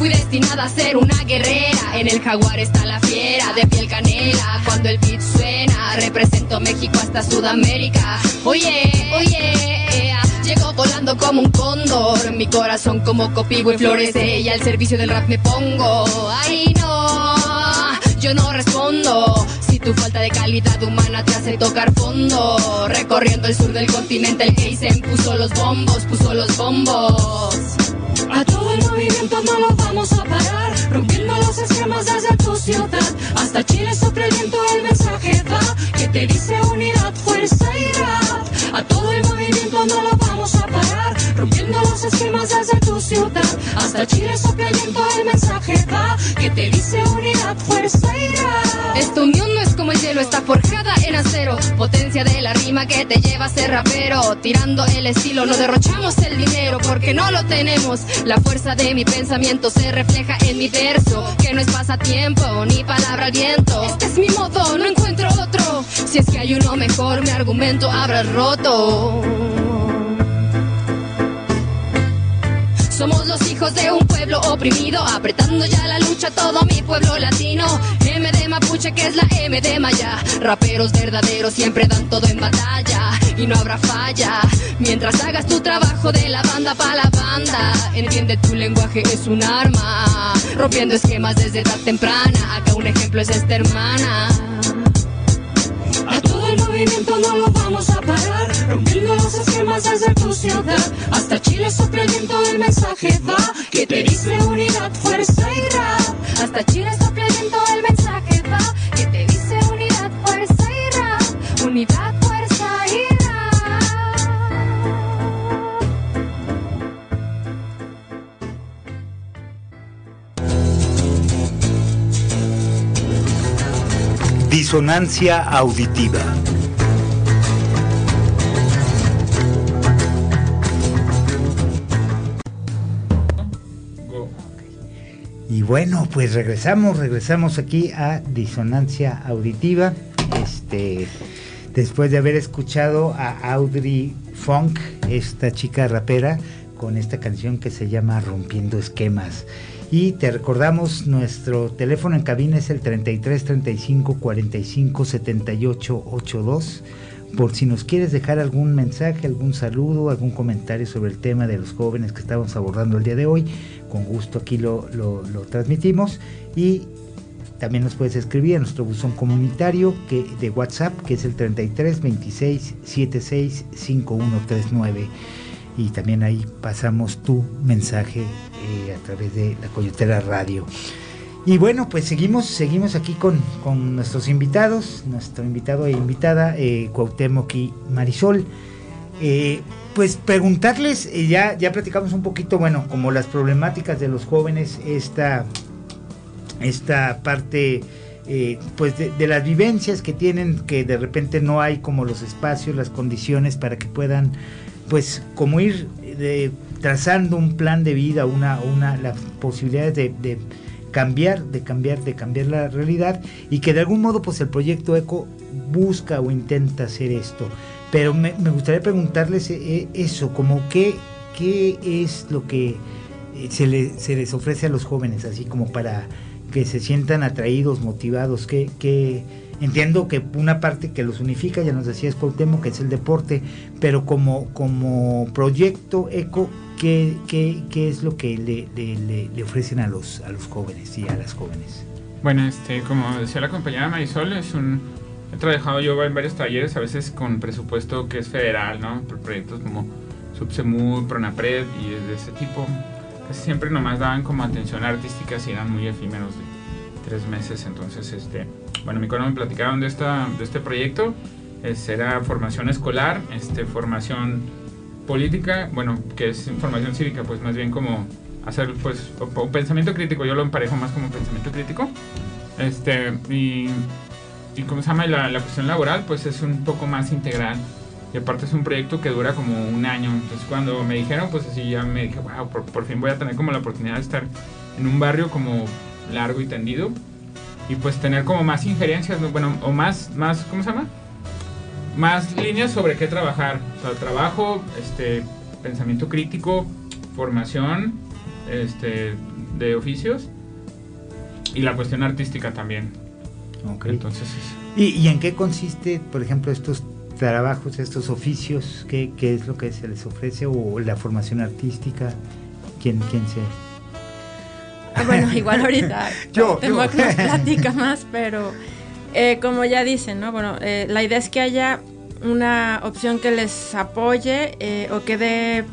Fui destinada a ser una guerrera. En el jaguar está la fiera de piel canela. Cuando el beat suena, represento México hasta Sudamérica. Oye, oye, Llego volando como un cóndor, mi corazón como copigo y florece y al servicio del rap me pongo. Ay no, yo no respondo. Si tu falta de calidad humana te hace tocar fondo, recorriendo el sur del continente el se puso los bombos, puso los bombos. A todo el movimiento no lo vamos a parar, rompiendo los esquemas desde tu ciudad hasta Chile sopla el viento, el mensaje va que te dice unidad, fuerza y. A todo el movimiento no lo vamos a parar, rompiendo los esquemas desde tu ciudad hasta Chile sopla el viento, el mensaje va que te dice unidad, fuerza y rap. Hielo, está forjada en acero, potencia de la rima que te lleva a ser rapero, tirando el estilo, no derrochamos el dinero porque no lo tenemos. La fuerza de mi pensamiento se refleja en mi verso, que no es pasatiempo ni palabra al viento. Este es mi modo, no encuentro otro. Si es que hay uno mejor, mi argumento habrá roto. Somos los hijos de un pueblo oprimido, apretando ya la lucha todo mi pueblo latino. M de Mapuche que es la M de Maya. Raperos verdaderos siempre dan todo en batalla y no habrá falla. Mientras hagas tu trabajo de la banda para la banda, entiende tu lenguaje es un arma, rompiendo esquemas desde edad temprana. Acá un ejemplo es esta hermana. A todo el movimiento no lo vamos a parar, rompiendo los esquemas desde tu ciudad. Hasta Chile sopla el viento, mensaje va, que te dice unidad, fuerza y rap. Hasta Chile sopla Disonancia auditiva. Y bueno, pues regresamos, regresamos aquí a Disonancia Auditiva. Este, después de haber escuchado a Audrey Funk, esta chica rapera, con esta canción que se llama Rompiendo Esquemas. Y te recordamos, nuestro teléfono en cabina es el 33 35 45 78 82. Por si nos quieres dejar algún mensaje, algún saludo, algún comentario sobre el tema de los jóvenes que estamos abordando el día de hoy, con gusto aquí lo, lo, lo transmitimos. Y también nos puedes escribir a nuestro buzón comunitario que, de WhatsApp, que es el 33 26 76 5139 y también ahí pasamos tu mensaje eh, a través de la Coyotera Radio. Y bueno, pues seguimos, seguimos aquí con, con nuestros invitados, nuestro invitado e invitada, eh, Cuauhtémoc y Marisol. Eh, pues preguntarles, eh, ya, ya platicamos un poquito, bueno, como las problemáticas de los jóvenes, esta, esta parte pues de, las vivencias que tienen, que de repente no hay como los espacios, las condiciones para que puedan pues como ir de, trazando un plan de vida, una, una las posibilidades de, cambiar, de cambiar, de cambiar la realidad y que de algún modo pues el proyecto ECO busca o intenta hacer esto. Pero me, me gustaría preguntarles eh, eso, como qué, qué es lo que eh, se, le, se, les ofrece a los jóvenes, así como para que se sientan atraídos, motivados, qué, qué Entiendo que una parte que los unifica, ya nos decía Cuauhtémoc, que es el deporte, pero como, como proyecto eco, ¿qué, qué, qué es lo que le, le, le, ofrecen a los, a los jóvenes y a las jóvenes? Bueno, este, como decía la compañera Marisol, es un, he trabajado yo en varios talleres, a veces con presupuesto que es federal, ¿no? Por proyectos como Subsemud, Pronapred y de ese tipo. Casi siempre nomás daban como atención artística y eran muy efímeros de tres meses, entonces este bueno, mi cono me platicaron de, esta, de este proyecto. Será formación escolar, este, formación política, bueno, que es formación cívica, pues más bien como hacer pues un pensamiento crítico, yo lo emparejo más como pensamiento crítico. Este, y y ¿cómo se llama? La, la cuestión laboral, pues es un poco más integral. Y aparte es un proyecto que dura como un año. Entonces cuando me dijeron, pues así ya me dije, wow, por, por fin voy a tener como la oportunidad de estar en un barrio como largo y tendido. Y pues tener como más injerencias, ¿no? bueno, o más, más, ¿cómo se llama? Más líneas sobre qué trabajar. O sea, trabajo, este, pensamiento crítico, formación, este, de oficios y la cuestión artística también. Entonces, es- ¿Y, y en qué consiste, por ejemplo, estos trabajos, estos oficios? ¿Qué, qué es lo que se les ofrece? ¿O la formación artística? ¿Quién, quién se...? Bueno, igual ahorita Yo, Temoc yo. nos platica más, pero eh, como ya dicen, ¿no? Bueno, eh, la idea es que haya una opción que les apoye eh, o que dé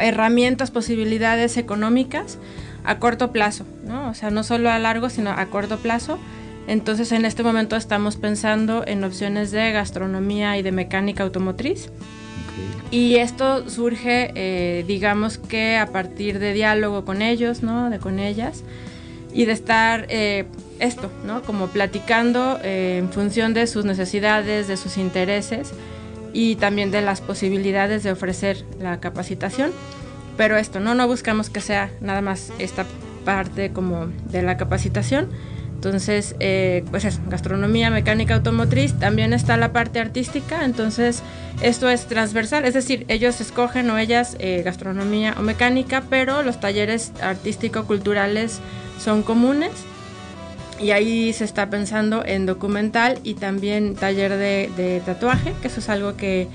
herramientas, posibilidades económicas a corto plazo, ¿no? O sea, no solo a largo, sino a corto plazo. Entonces, en este momento estamos pensando en opciones de gastronomía y de mecánica automotriz. Y esto surge, eh, digamos que a partir de diálogo con ellos, ¿no? De con ellas. Y de estar eh, esto, ¿no? Como platicando eh, en función de sus necesidades, de sus intereses y también de las posibilidades de ofrecer la capacitación. Pero esto, ¿no? No buscamos que sea nada más esta parte como de la capacitación. Entonces, eh, pues es gastronomía, mecánica automotriz, también está la parte artística, entonces esto es transversal, es decir, ellos escogen o ellas eh, gastronomía o mecánica, pero los talleres artístico-culturales son comunes y ahí se está pensando en documental y también taller de, de tatuaje, que eso es algo que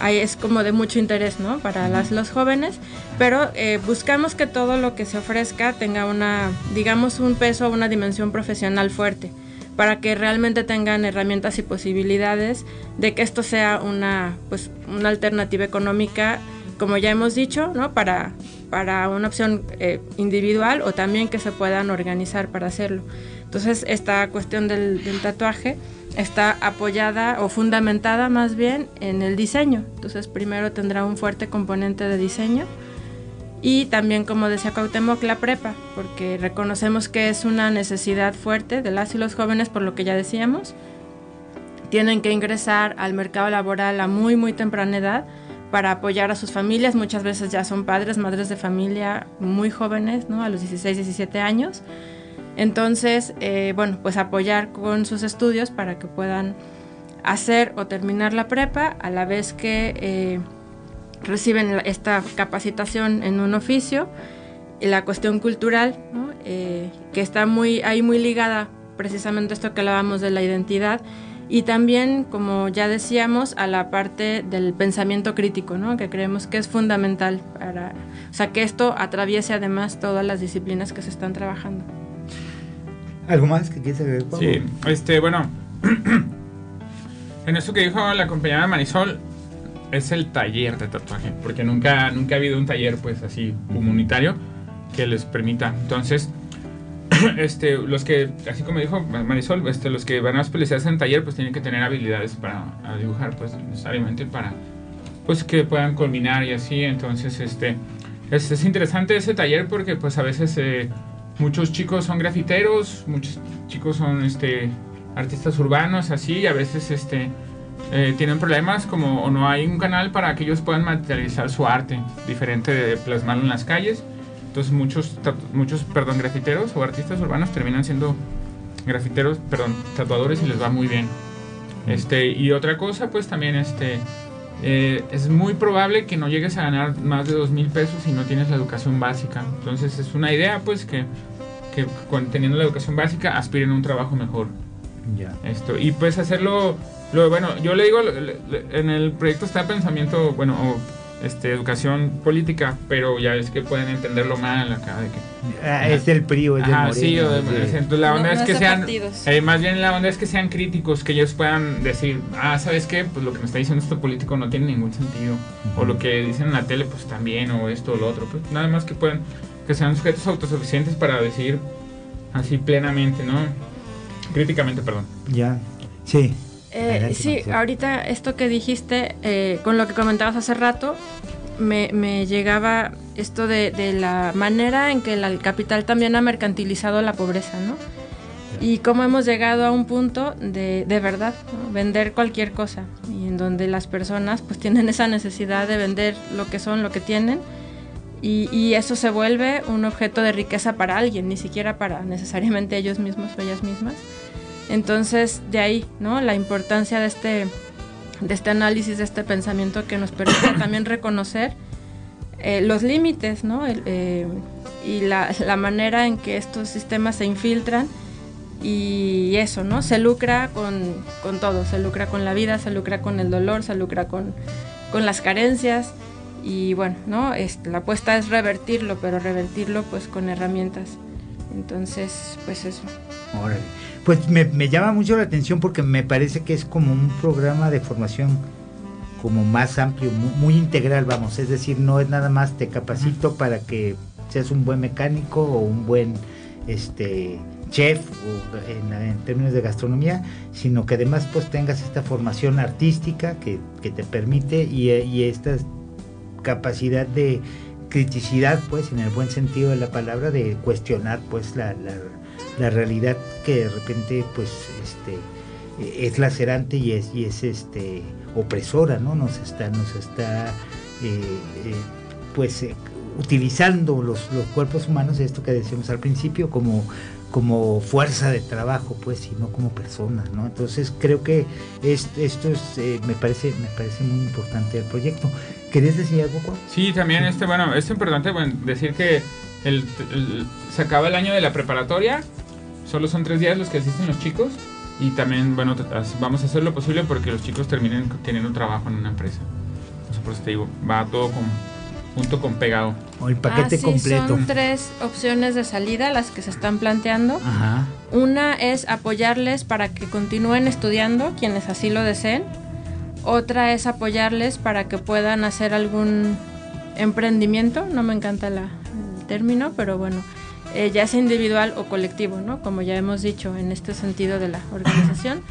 ahí es como de mucho interés ¿no? para las, los jóvenes, pero eh, buscamos que todo lo que se ofrezca tenga una, digamos, un peso, una dimensión profesional fuerte, para que realmente tengan herramientas y posibilidades de que esto sea una, pues, una alternativa económica, como ya hemos dicho, ¿no? para, para una opción eh, individual o también que se puedan organizar para hacerlo. Entonces, esta cuestión del, del tatuaje está apoyada o fundamentada más bien en el diseño. Entonces primero tendrá un fuerte componente de diseño y también, como decía Cuauhtémoc, la prepa, porque reconocemos que es una necesidad fuerte de las y los jóvenes, por lo que ya decíamos. Tienen que ingresar al mercado laboral a muy, muy temprana edad para apoyar a sus familias. Muchas veces ya son padres, madres de familia muy jóvenes, ¿no? A los 16, 17 años. Entonces, eh, bueno, pues apoyar con sus estudios para que puedan hacer o terminar la prepa a la vez que eh, reciben esta capacitación en un oficio la cuestión cultural. Eh, que está muy, ahí muy ligada precisamente esto que hablábamos de la identidad y también, como ya decíamos, a la parte del pensamiento crítico, ¿no? que creemos que es fundamental para, o sea, que esto atraviese además todas las disciplinas que se están trabajando. ¿Algo más que quieras agregar? Sí, este, bueno, en eso que dijo la compañera Marisol, es el taller de tatuaje, porque nunca, nunca ha habido un taller, pues, así, comunitario, que les permita. Entonces, este, los que, así como dijo Marisol, este, los que van a especializarse en taller, pues, tienen que tener habilidades para dibujar, pues, necesariamente para, pues, que puedan culminar y así. Entonces, este, es, es interesante ese taller porque, pues, a veces... eh, muchos chicos son grafiteros, muchos chicos son este artistas urbanos, así, y a veces este eh, tienen problemas como o no hay un canal para que ellos puedan materializar su arte, diferente de plasmarlo en las calles. Entonces muchos, muchos perdón, grafiteros o artistas urbanos terminan siendo grafiteros, perdón, tatuadores y les va muy bien. Este, y otra cosa, pues también este, eh, es muy probable que no llegues a ganar más de dos mil pesos si no tienes la educación básica. Entonces es una idea, pues, que, que con- teniendo la educación básica aspiren a un trabajo mejor. Ya. Esto, y pues hacerlo, lo, bueno, yo le digo, en el proyecto está pensamiento, bueno, o, este, educación política, pero ya es que pueden entenderlo mal acá, de que Ah, es del PRI o es del Ajá, Morena, sí, o de- de- entonces la No- onda no es es que sean, eh, más bien la onda es que sean críticos, que ellos puedan decir, ah, ¿sabes qué? Pues lo que me está diciendo este político no tiene ningún sentido, o lo que dicen en la tele, pues también, o esto o lo otro, pues nada más que puedan, que sean sujetos autosuficientes para decir así plenamente, ¿no? Críticamente, perdón. Ya. Sí. Eh, sí, ahorita esto que dijiste, eh, con lo que comentabas hace rato, me, me llegaba esto de, de la manera en que la- el capital también ha mercantilizado la pobreza, ¿no? Y cómo hemos llegado a un punto de, de verdad, vender cualquier cosa, y en donde las personas pues tienen esa necesidad de vender lo que son, lo que tienen, y, y, eso se vuelve un objeto de riqueza para alguien, ni siquiera para necesariamente ellos mismos o ellas mismas. Entonces, de ahí, ¿no? La importancia de este, de este análisis, de este pensamiento que nos permite también reconocer eh, los límites, ¿no? Eh, y la, la, manera en que estos sistemas se infiltran y eso, ¿no? Se lucra con, con, todo, se lucra con la vida, se lucra con el dolor, se lucra con, con las carencias y bueno, ¿no? Este, la apuesta es revertirlo, pero revertirlo pues con herramientas. Entonces, pues eso. Órale. Pues me, me, llama mucho la atención porque me parece que es como un programa de formación como más amplio, muy, muy integral, vamos, es decir, no es nada más te capacito para que seas un buen mecánico o un buen este chef o en, en, términos de gastronomía, sino que además pues tengas esta formación artística que, que te permite y, y esta capacidad de criticidad, pues, en el buen sentido de la palabra, de cuestionar, pues, la, la, la realidad que de repente, pues, este, es lacerante y es, y es este, opresora, ¿no? Nos está, nos está, eh, eh, pues, eh, utilizando los, los, cuerpos humanos, esto que decíamos al principio, como, como fuerza de trabajo, pues, y no como personas, ¿no? Entonces creo que es, esto es, me parece, me parece muy importante el proyecto. ¿Querías decir algo, Juan? Sí, también este, bueno, es importante bueno, decir que el, el, se acaba el año de la preparatoria, solo son tres días los que asisten los chicos, y también, bueno, vamos a hacer lo posible porque los chicos terminen teniendo trabajo en una empresa. Entonces, por eso te digo, va todo con, junto con pegado. O el paquete ah, sí, completo. Son tres opciones de salida las que se están planteando. Ajá. Una es apoyarles para que continúen estudiando, quienes así lo deseen. Otra es apoyarles para que puedan hacer algún emprendimiento. No me encanta la, el término, pero bueno, eh, ya sea individual o colectivo, ¿no? Como ya hemos dicho en este sentido de la organización.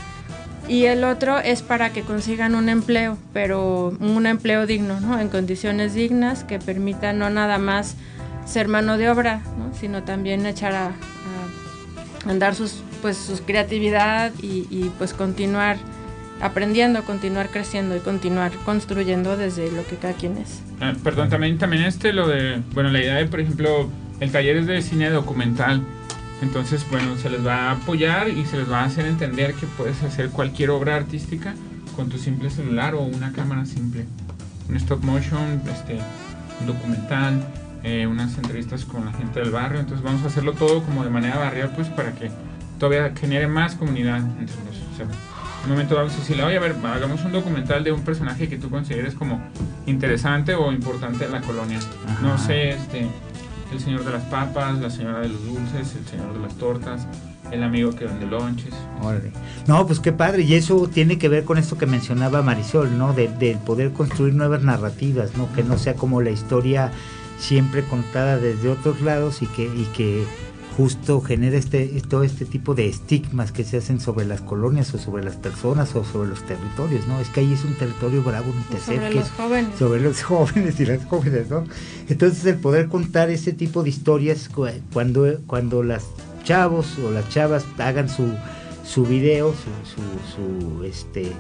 Y el otro es para que consigan un empleo, pero un empleo digno, ¿no? En condiciones dignas que permitan no nada más ser mano de obra, ¿no? Sino también echar a, a andar sus, pues, su creatividad y, y pues continuar aprendiendo, continuar creciendo y continuar construyendo desde lo que cada quien es. Ah, perdón, también, también este lo de, bueno, la idea de, por ejemplo, el taller es de cine documental. Entonces, bueno, se les va a apoyar y se les va a hacer entender que puedes hacer cualquier obra artística con tu simple celular o una cámara simple. Un stop motion, este, un documental, eh, unas entrevistas con la gente del barrio. Entonces vamos a hacerlo todo como de manera barrial, pues para que todavía genere más comunidad entre los... Un momento vamos a decirle, oye, a ver, hagamos un documental de un personaje que tú consideres como interesante o importante en la colonia. Ajá. No sé, este, el señor de las papas, la señora de los dulces, el señor de las tortas, el amigo que vende lonches. Órale. No, pues qué padre, y eso tiene que ver con esto que mencionaba Marisol, ¿no? De, de poder construir nuevas narrativas, ¿no? Que no sea como la historia siempre contada desde otros lados y que, y que justo genera este, todo este tipo de estigmas que se hacen sobre las colonias o sobre las personas o sobre los territorios, ¿no? Es que ahí es un territorio bravo, un tercer, sobre que los es jóvenes. sobre los jóvenes y las jóvenes, ¿no? Entonces el poder contar ese tipo de historias cuando, cuando las chavos o las chavas hagan su, su video, su, su, su este,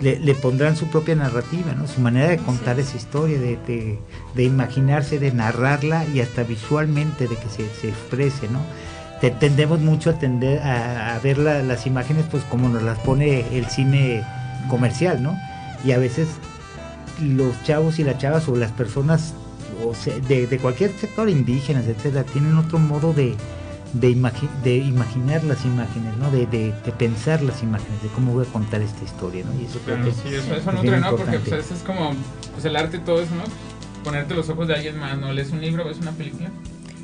le, le, pondrán su propia narrativa, ¿no? Su manera de contar sí. esa historia, de, de, de, imaginarse, de narrarla y hasta visualmente de que se, se exprese, ¿no? Te, tendemos mucho a, tender, a, a ver la, las imágenes pues como nos las pone el cine comercial, ¿no? Y a veces los chavos y las chavas o las personas o sea, de, de, cualquier sector, indígenas, etcétera, tienen otro modo de, de, imagi de imaginar las imágenes, ¿no? De, de, pensar las imágenes, de cómo voy a contar esta historia, ¿no? Y eso claro, creo que sí, eso, eso nutre, ¿no? Porque pues, es como pues, el arte y todo eso, ¿no? Ponerte los ojos de alguien más, ¿no? ¿Lees un libro, ves una película?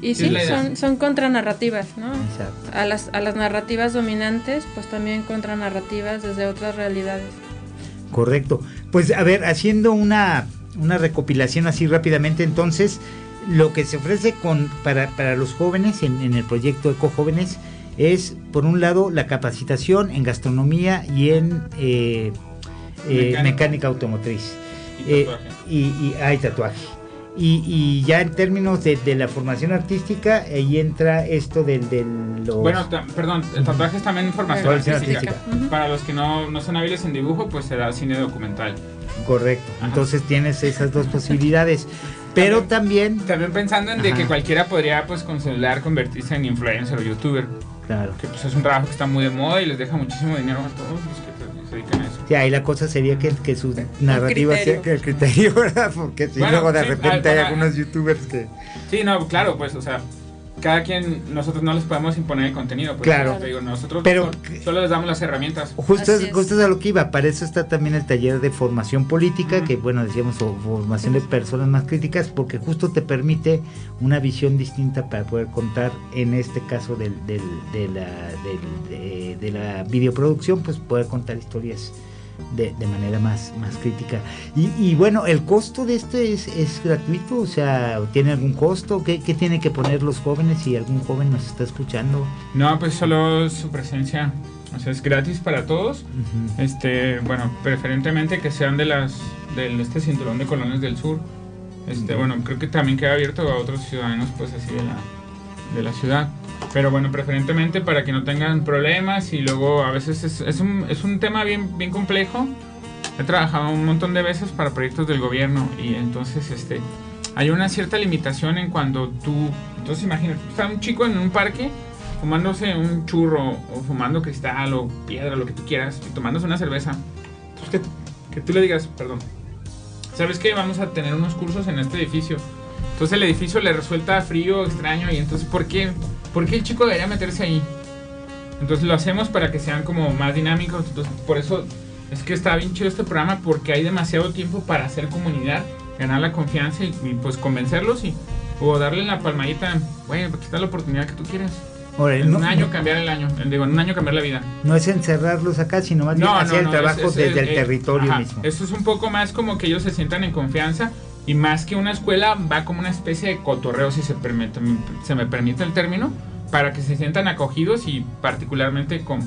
Y sí, son, son contranarrativas, ¿no? Exacto. A las, a las narrativas dominantes, pues también contranarrativas desde otras realidades. Correcto. Pues a ver, haciendo una, una recopilación así rápidamente, entonces, lo que se ofrece con, para, para los jóvenes en, en, el proyecto Eco Jóvenes es, por un lado, la capacitación en gastronomía y en eh, eh, mecánica automotriz. Y, tatuaje. Eh, y, y hay tatuaje. Y, ya en términos de, la formación artística, ahí entra esto del... del Bueno, perdón, el tatuaje es también formación artística. Para los que no, no son hábiles en dibujo, pues se da cine documental. Correcto. Entonces tienes esas dos posibilidades. Pero también, también... pensando en de que cualquiera podría, pues, con celular convertirse en influencer o youtuber. Claro. Que pues es un trabajo que está muy de moda y les deja muchísimo dinero a todos los que se dedican a eso. Sí, ahí la cosa sería que, que su narrativa sea que el criterio, ¿verdad? Porque si luego de repente hay algunos youtubers que... Sí, no, claro, pues, o sea, cada quien, nosotros no les podemos imponer el contenido. Pues, claro. Digo, nosotros pero, solo, les damos las herramientas. Justo es, justo es a lo que iba. Para eso está también el taller de formación política, que bueno, decíamos, o formación de personas más críticas, porque justo te permite una visión distinta para poder contar, en este caso del, del, de, la, del, de la videoproducción, pues poder contar historias de, de, manera más, más crítica. Y, y, bueno, ¿el costo de este es, es, gratuito? O sea, ¿tiene algún costo? ¿Qué, ¿Qué, tienen que poner los jóvenes si algún joven nos está escuchando? No, pues solo su presencia. O sea, es gratis para todos. Este, bueno, preferentemente que sean de las del este cinturón de colonias del sur. Este, bueno, creo que también queda abierto a otros ciudadanos pues así de la de la ciudad. Pero bueno, preferentemente para que no tengan problemas y luego a veces es, un, es un tema bien, bien complejo. He trabajado un montón de veces para proyectos del gobierno y entonces este, hay una cierta limitación en cuando tú, entonces imagínate, está un chico en un parque fumándose un churro o fumando cristal o piedra, lo que tú quieras, y tomándose una cerveza. Entonces que, que tú le digas, perdón, ¿sabes qué? Vamos a tener unos cursos en este edificio. Entonces el edificio le resulta frío, extraño, y entonces ¿por qué? ¿por qué el chico debería meterse ahí? Entonces lo hacemos para que sean como más dinámicos. Entonces, por eso es que está bien chido este programa porque hay demasiado tiempo para hacer comunidad, ganar la confianza y, pues convencerlos y o darle la palmadita, güey, pues está la oportunidad que tú quieres. en un año cambiar el año, digo, en un año cambiar la vida. No es encerrarlos acá, sino más bien hacer el trabajo desde el territorio mismo. Eso es un poco más como que ellos se sientan en confianza y más que una escuela, va como una especie de cotorreo, si se, permite, se me permite el término, para que se sientan acogidos y particularmente con,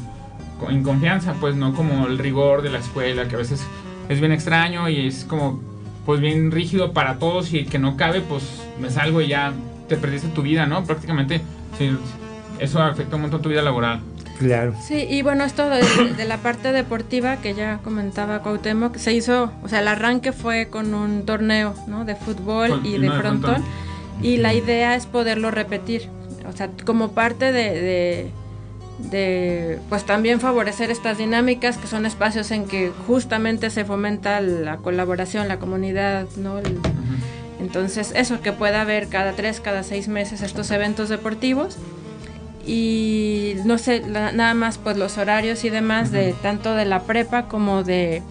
en confianza, pues no como el rigor de la escuela, que a veces es bien extraño y es como pues bien rígido para todos y que no cabe, pues me salgo y ya te perdiste tu vida, ¿no? Prácticamente eso afecta un montón tu vida laboral. Claro. Sí, y bueno, esto de, la parte deportiva que ya comentaba Cuauhtémoc, se hizo, o sea, el arranque fue con un torneo, ¿no? De fútbol y de frontón, y la idea es poderlo repetir, o sea, como parte de, de, pues también favorecer estas dinámicas que son espacios en que justamente se fomenta la colaboración, la comunidad, ¿no? Entonces, eso que pueda haber cada tres, cada seis meses estos eventos deportivos y no sé, nada más pues los horarios y demás de tanto de la prepa como de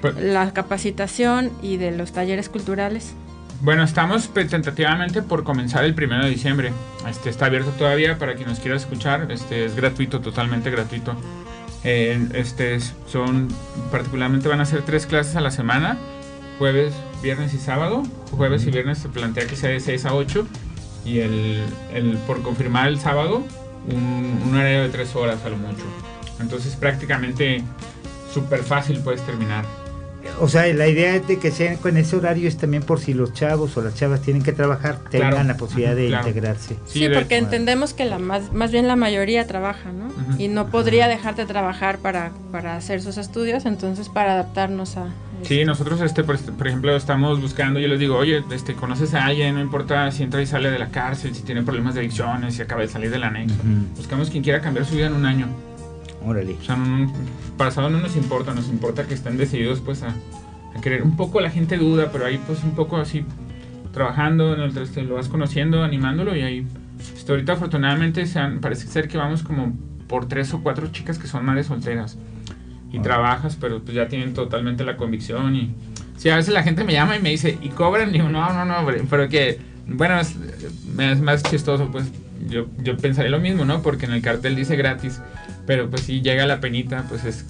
pues la capacitación y de los talleres culturales. Bueno, estamos pues, tentativamente por comenzar el primero de diciembre. Este está abierto todavía para quien nos quiera escuchar. Este es gratuito, totalmente gratuito. Eh, este son particularmente van a ser tres clases a la semana, jueves, viernes y sábado. Jueves y viernes se plantea que sea de 6 a 8 y el, el por confirmar el sábado un, un horario de tres horas a lo mucho. Entonces prácticamente súper fácil puedes terminar. O sea, la idea de que sean con ese horario es también por si los chavos o las chavas tienen que trabajar, tengan la posibilidad de integrarse. Sí, porque entendemos que la más, más bien la mayoría trabaja, ¿no? Y no podría dejar de trabajar para, para hacer sus estudios, entonces para adaptarnos a... Sí, nosotros, este, por, ejemplo, estamos buscando, yo les digo, oye, este, conoces a alguien, no importa si entra y sale de la cárcel, si tiene problemas de adicciones, si acaba de salir del anexo. Buscamos quien quiera cambiar su vida en un año. Órale. O sea, pasado no nos importa, nos importa que estén decididos pues a, querer. Un poco la gente duda, pero ahí pues un poco así trabajando, en el, lo vas conociendo, animándolo y ahí... Este, ahorita afortunadamente se parece ser que vamos como por tres o cuatro chicas que son madres solteras y trabajas, pero pues ya tienen totalmente la convicción y... Sí, a veces la gente me llama y me dice, ¿y cobran? Y digo, no, no, no, pero que, bueno, es, es más chistoso, pues yo, yo pensaré lo mismo, ¿no? Porque en el cartel dice gratis, pero pues si llega la penita, pues es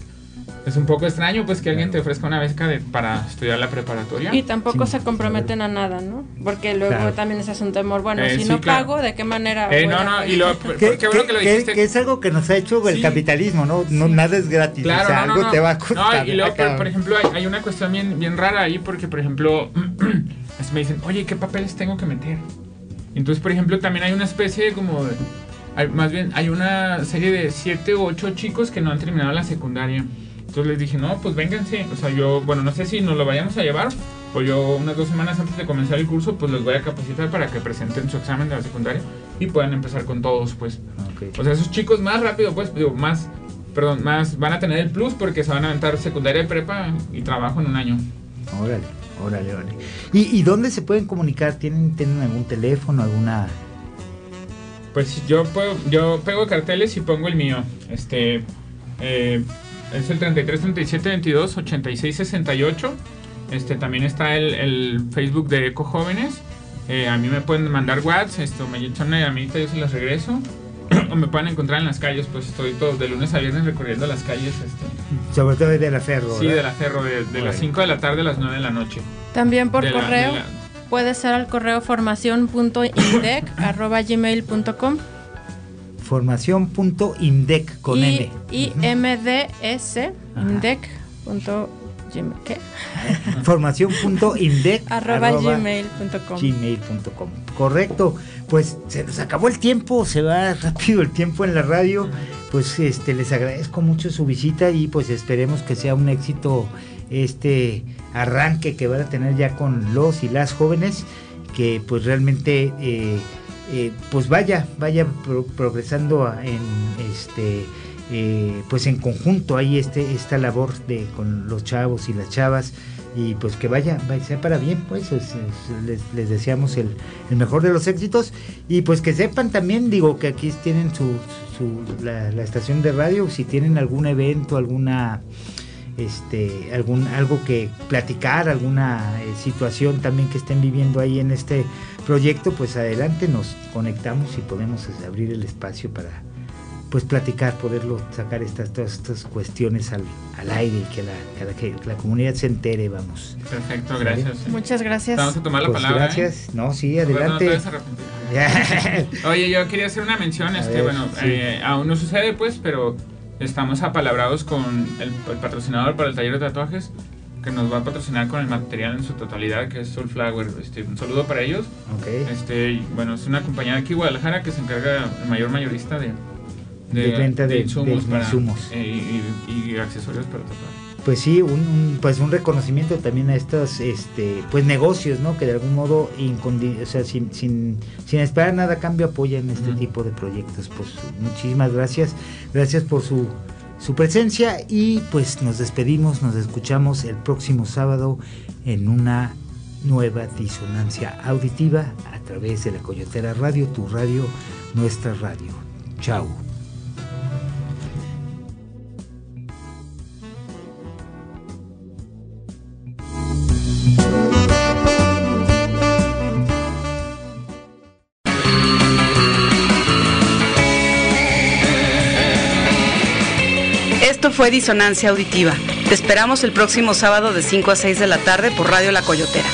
es un poco extraño pues que alguien te ofrezca una beca de, para estudiar la preparatoria. Y tampoco se comprometen a nada, ¿no? Porque luego también ese es un temor, bueno, eh, si no pago, ¿de qué manera? Eh, no, no, y lo, qué, bueno que lo dijiste. Que, es algo que nos ha hecho el capitalismo, ¿no? no Nada es gratis, claro, o sea, algo te va a costar. No, y luego, por, ejemplo, hay, hay, una cuestión bien, bien rara ahí porque, por ejemplo, me dicen, oye, ¿qué papeles tengo que meter? Entonces, por ejemplo, también hay una especie de como... más bien, hay una serie de 7 u 8 chicos que no han terminado la secundaria. Entonces les dije, no, pues vénganse. O sea, yo, bueno, no sé si nos lo vayamos a llevar. O yo unas dos semanas antes de comenzar el curso, pues les voy a capacitar para que presenten su examen de la secundaria y puedan empezar con todos, pues. O sea, esos chicos más rápido, pues, digo, más, perdón, más van a tener el plus porque se van a aventar secundaria y prepa y trabajo en un año. Órale, órale, órale. ¿Y, y dónde se pueden comunicar? ¿Tienen, ¿Tienen algún teléfono, alguna...? Pues yo puedo, yo pego carteles y pongo el mío. Este, eh, es el 33 37 22 86 68. Este, también está el, el Facebook de Eco Jóvenes. Eh, a mí me pueden mandar WhatsApp, esto, me echan una llamadita, yo se las regreso. o me pueden encontrar en las calles, pues estoy todo de lunes a viernes recorriendo las calles. Este. Sobre todo de la Ferro. Sí, de la Ferro, de, las 5 de la tarde a las 9 de la noche. También por correo. Puede ser al correo formación.indec.gmail.com Formación.indec con. I M D S indec. ¿Qué? Formación.indec gmail.com gmail.com Correcto. Pues se nos acabó el tiempo, se va rápido el tiempo en la radio. Pues este les agradezco mucho su visita y pues esperemos que sea un éxito este arranque que van a tener ya con los y las jóvenes que pues realmente eh, eh, pues vaya vaya progresando en este eh, pues en conjunto hay este esta labor de con los chavos y las chavas y pues que vaya, vaya sea para bien pues les, deseamos el, mejor de los éxitos y pues que sepan también digo que aquí tienen su, la, estación de radio si tienen algún evento alguna este algún algo que platicar alguna eh, situación también que estén viviendo ahí en este proyecto pues adelante nos conectamos y podemos abrir el espacio para pues platicar, poderlo sacar estas, todas estas cuestiones al, al aire y que la, que la comunidad se entere, vamos. Perfecto, gracias. Muchas gracias. Vamos a tomar la pues palabra. ¿eh? Gracias. No, sí, adelante. Oye, yo quería hacer una mención, este, bueno, eh, aún no sucede pues, pero estamos apalabrados con el, patrocinador para el taller de tatuajes que nos va a patrocinar con el material en su totalidad, que es Soulflower. Este, un saludo para ellos. Okay. Este, bueno, es una compañía aquí en Guadalajara que se encarga, el mayor mayorista de, de, venta de, insumos, eh, y, accesorios para Pues sí, un, pues un reconocimiento también a estos este, pues negocios, ¿no? Que de algún modo, o sea, sin, sin, sin, esperar nada a cambio, apoyan este tipo de proyectos. Pues muchísimas gracias. Gracias por su, su presencia y pues nos despedimos, nos escuchamos el próximo sábado en una nueva disonancia auditiva a través de la Coyotera Radio, tu radio, nuestra radio. Chao. Disonancia Auditiva. Te esperamos el próximo sábado de 5 a 6 de la tarde por Radio La Coyotera.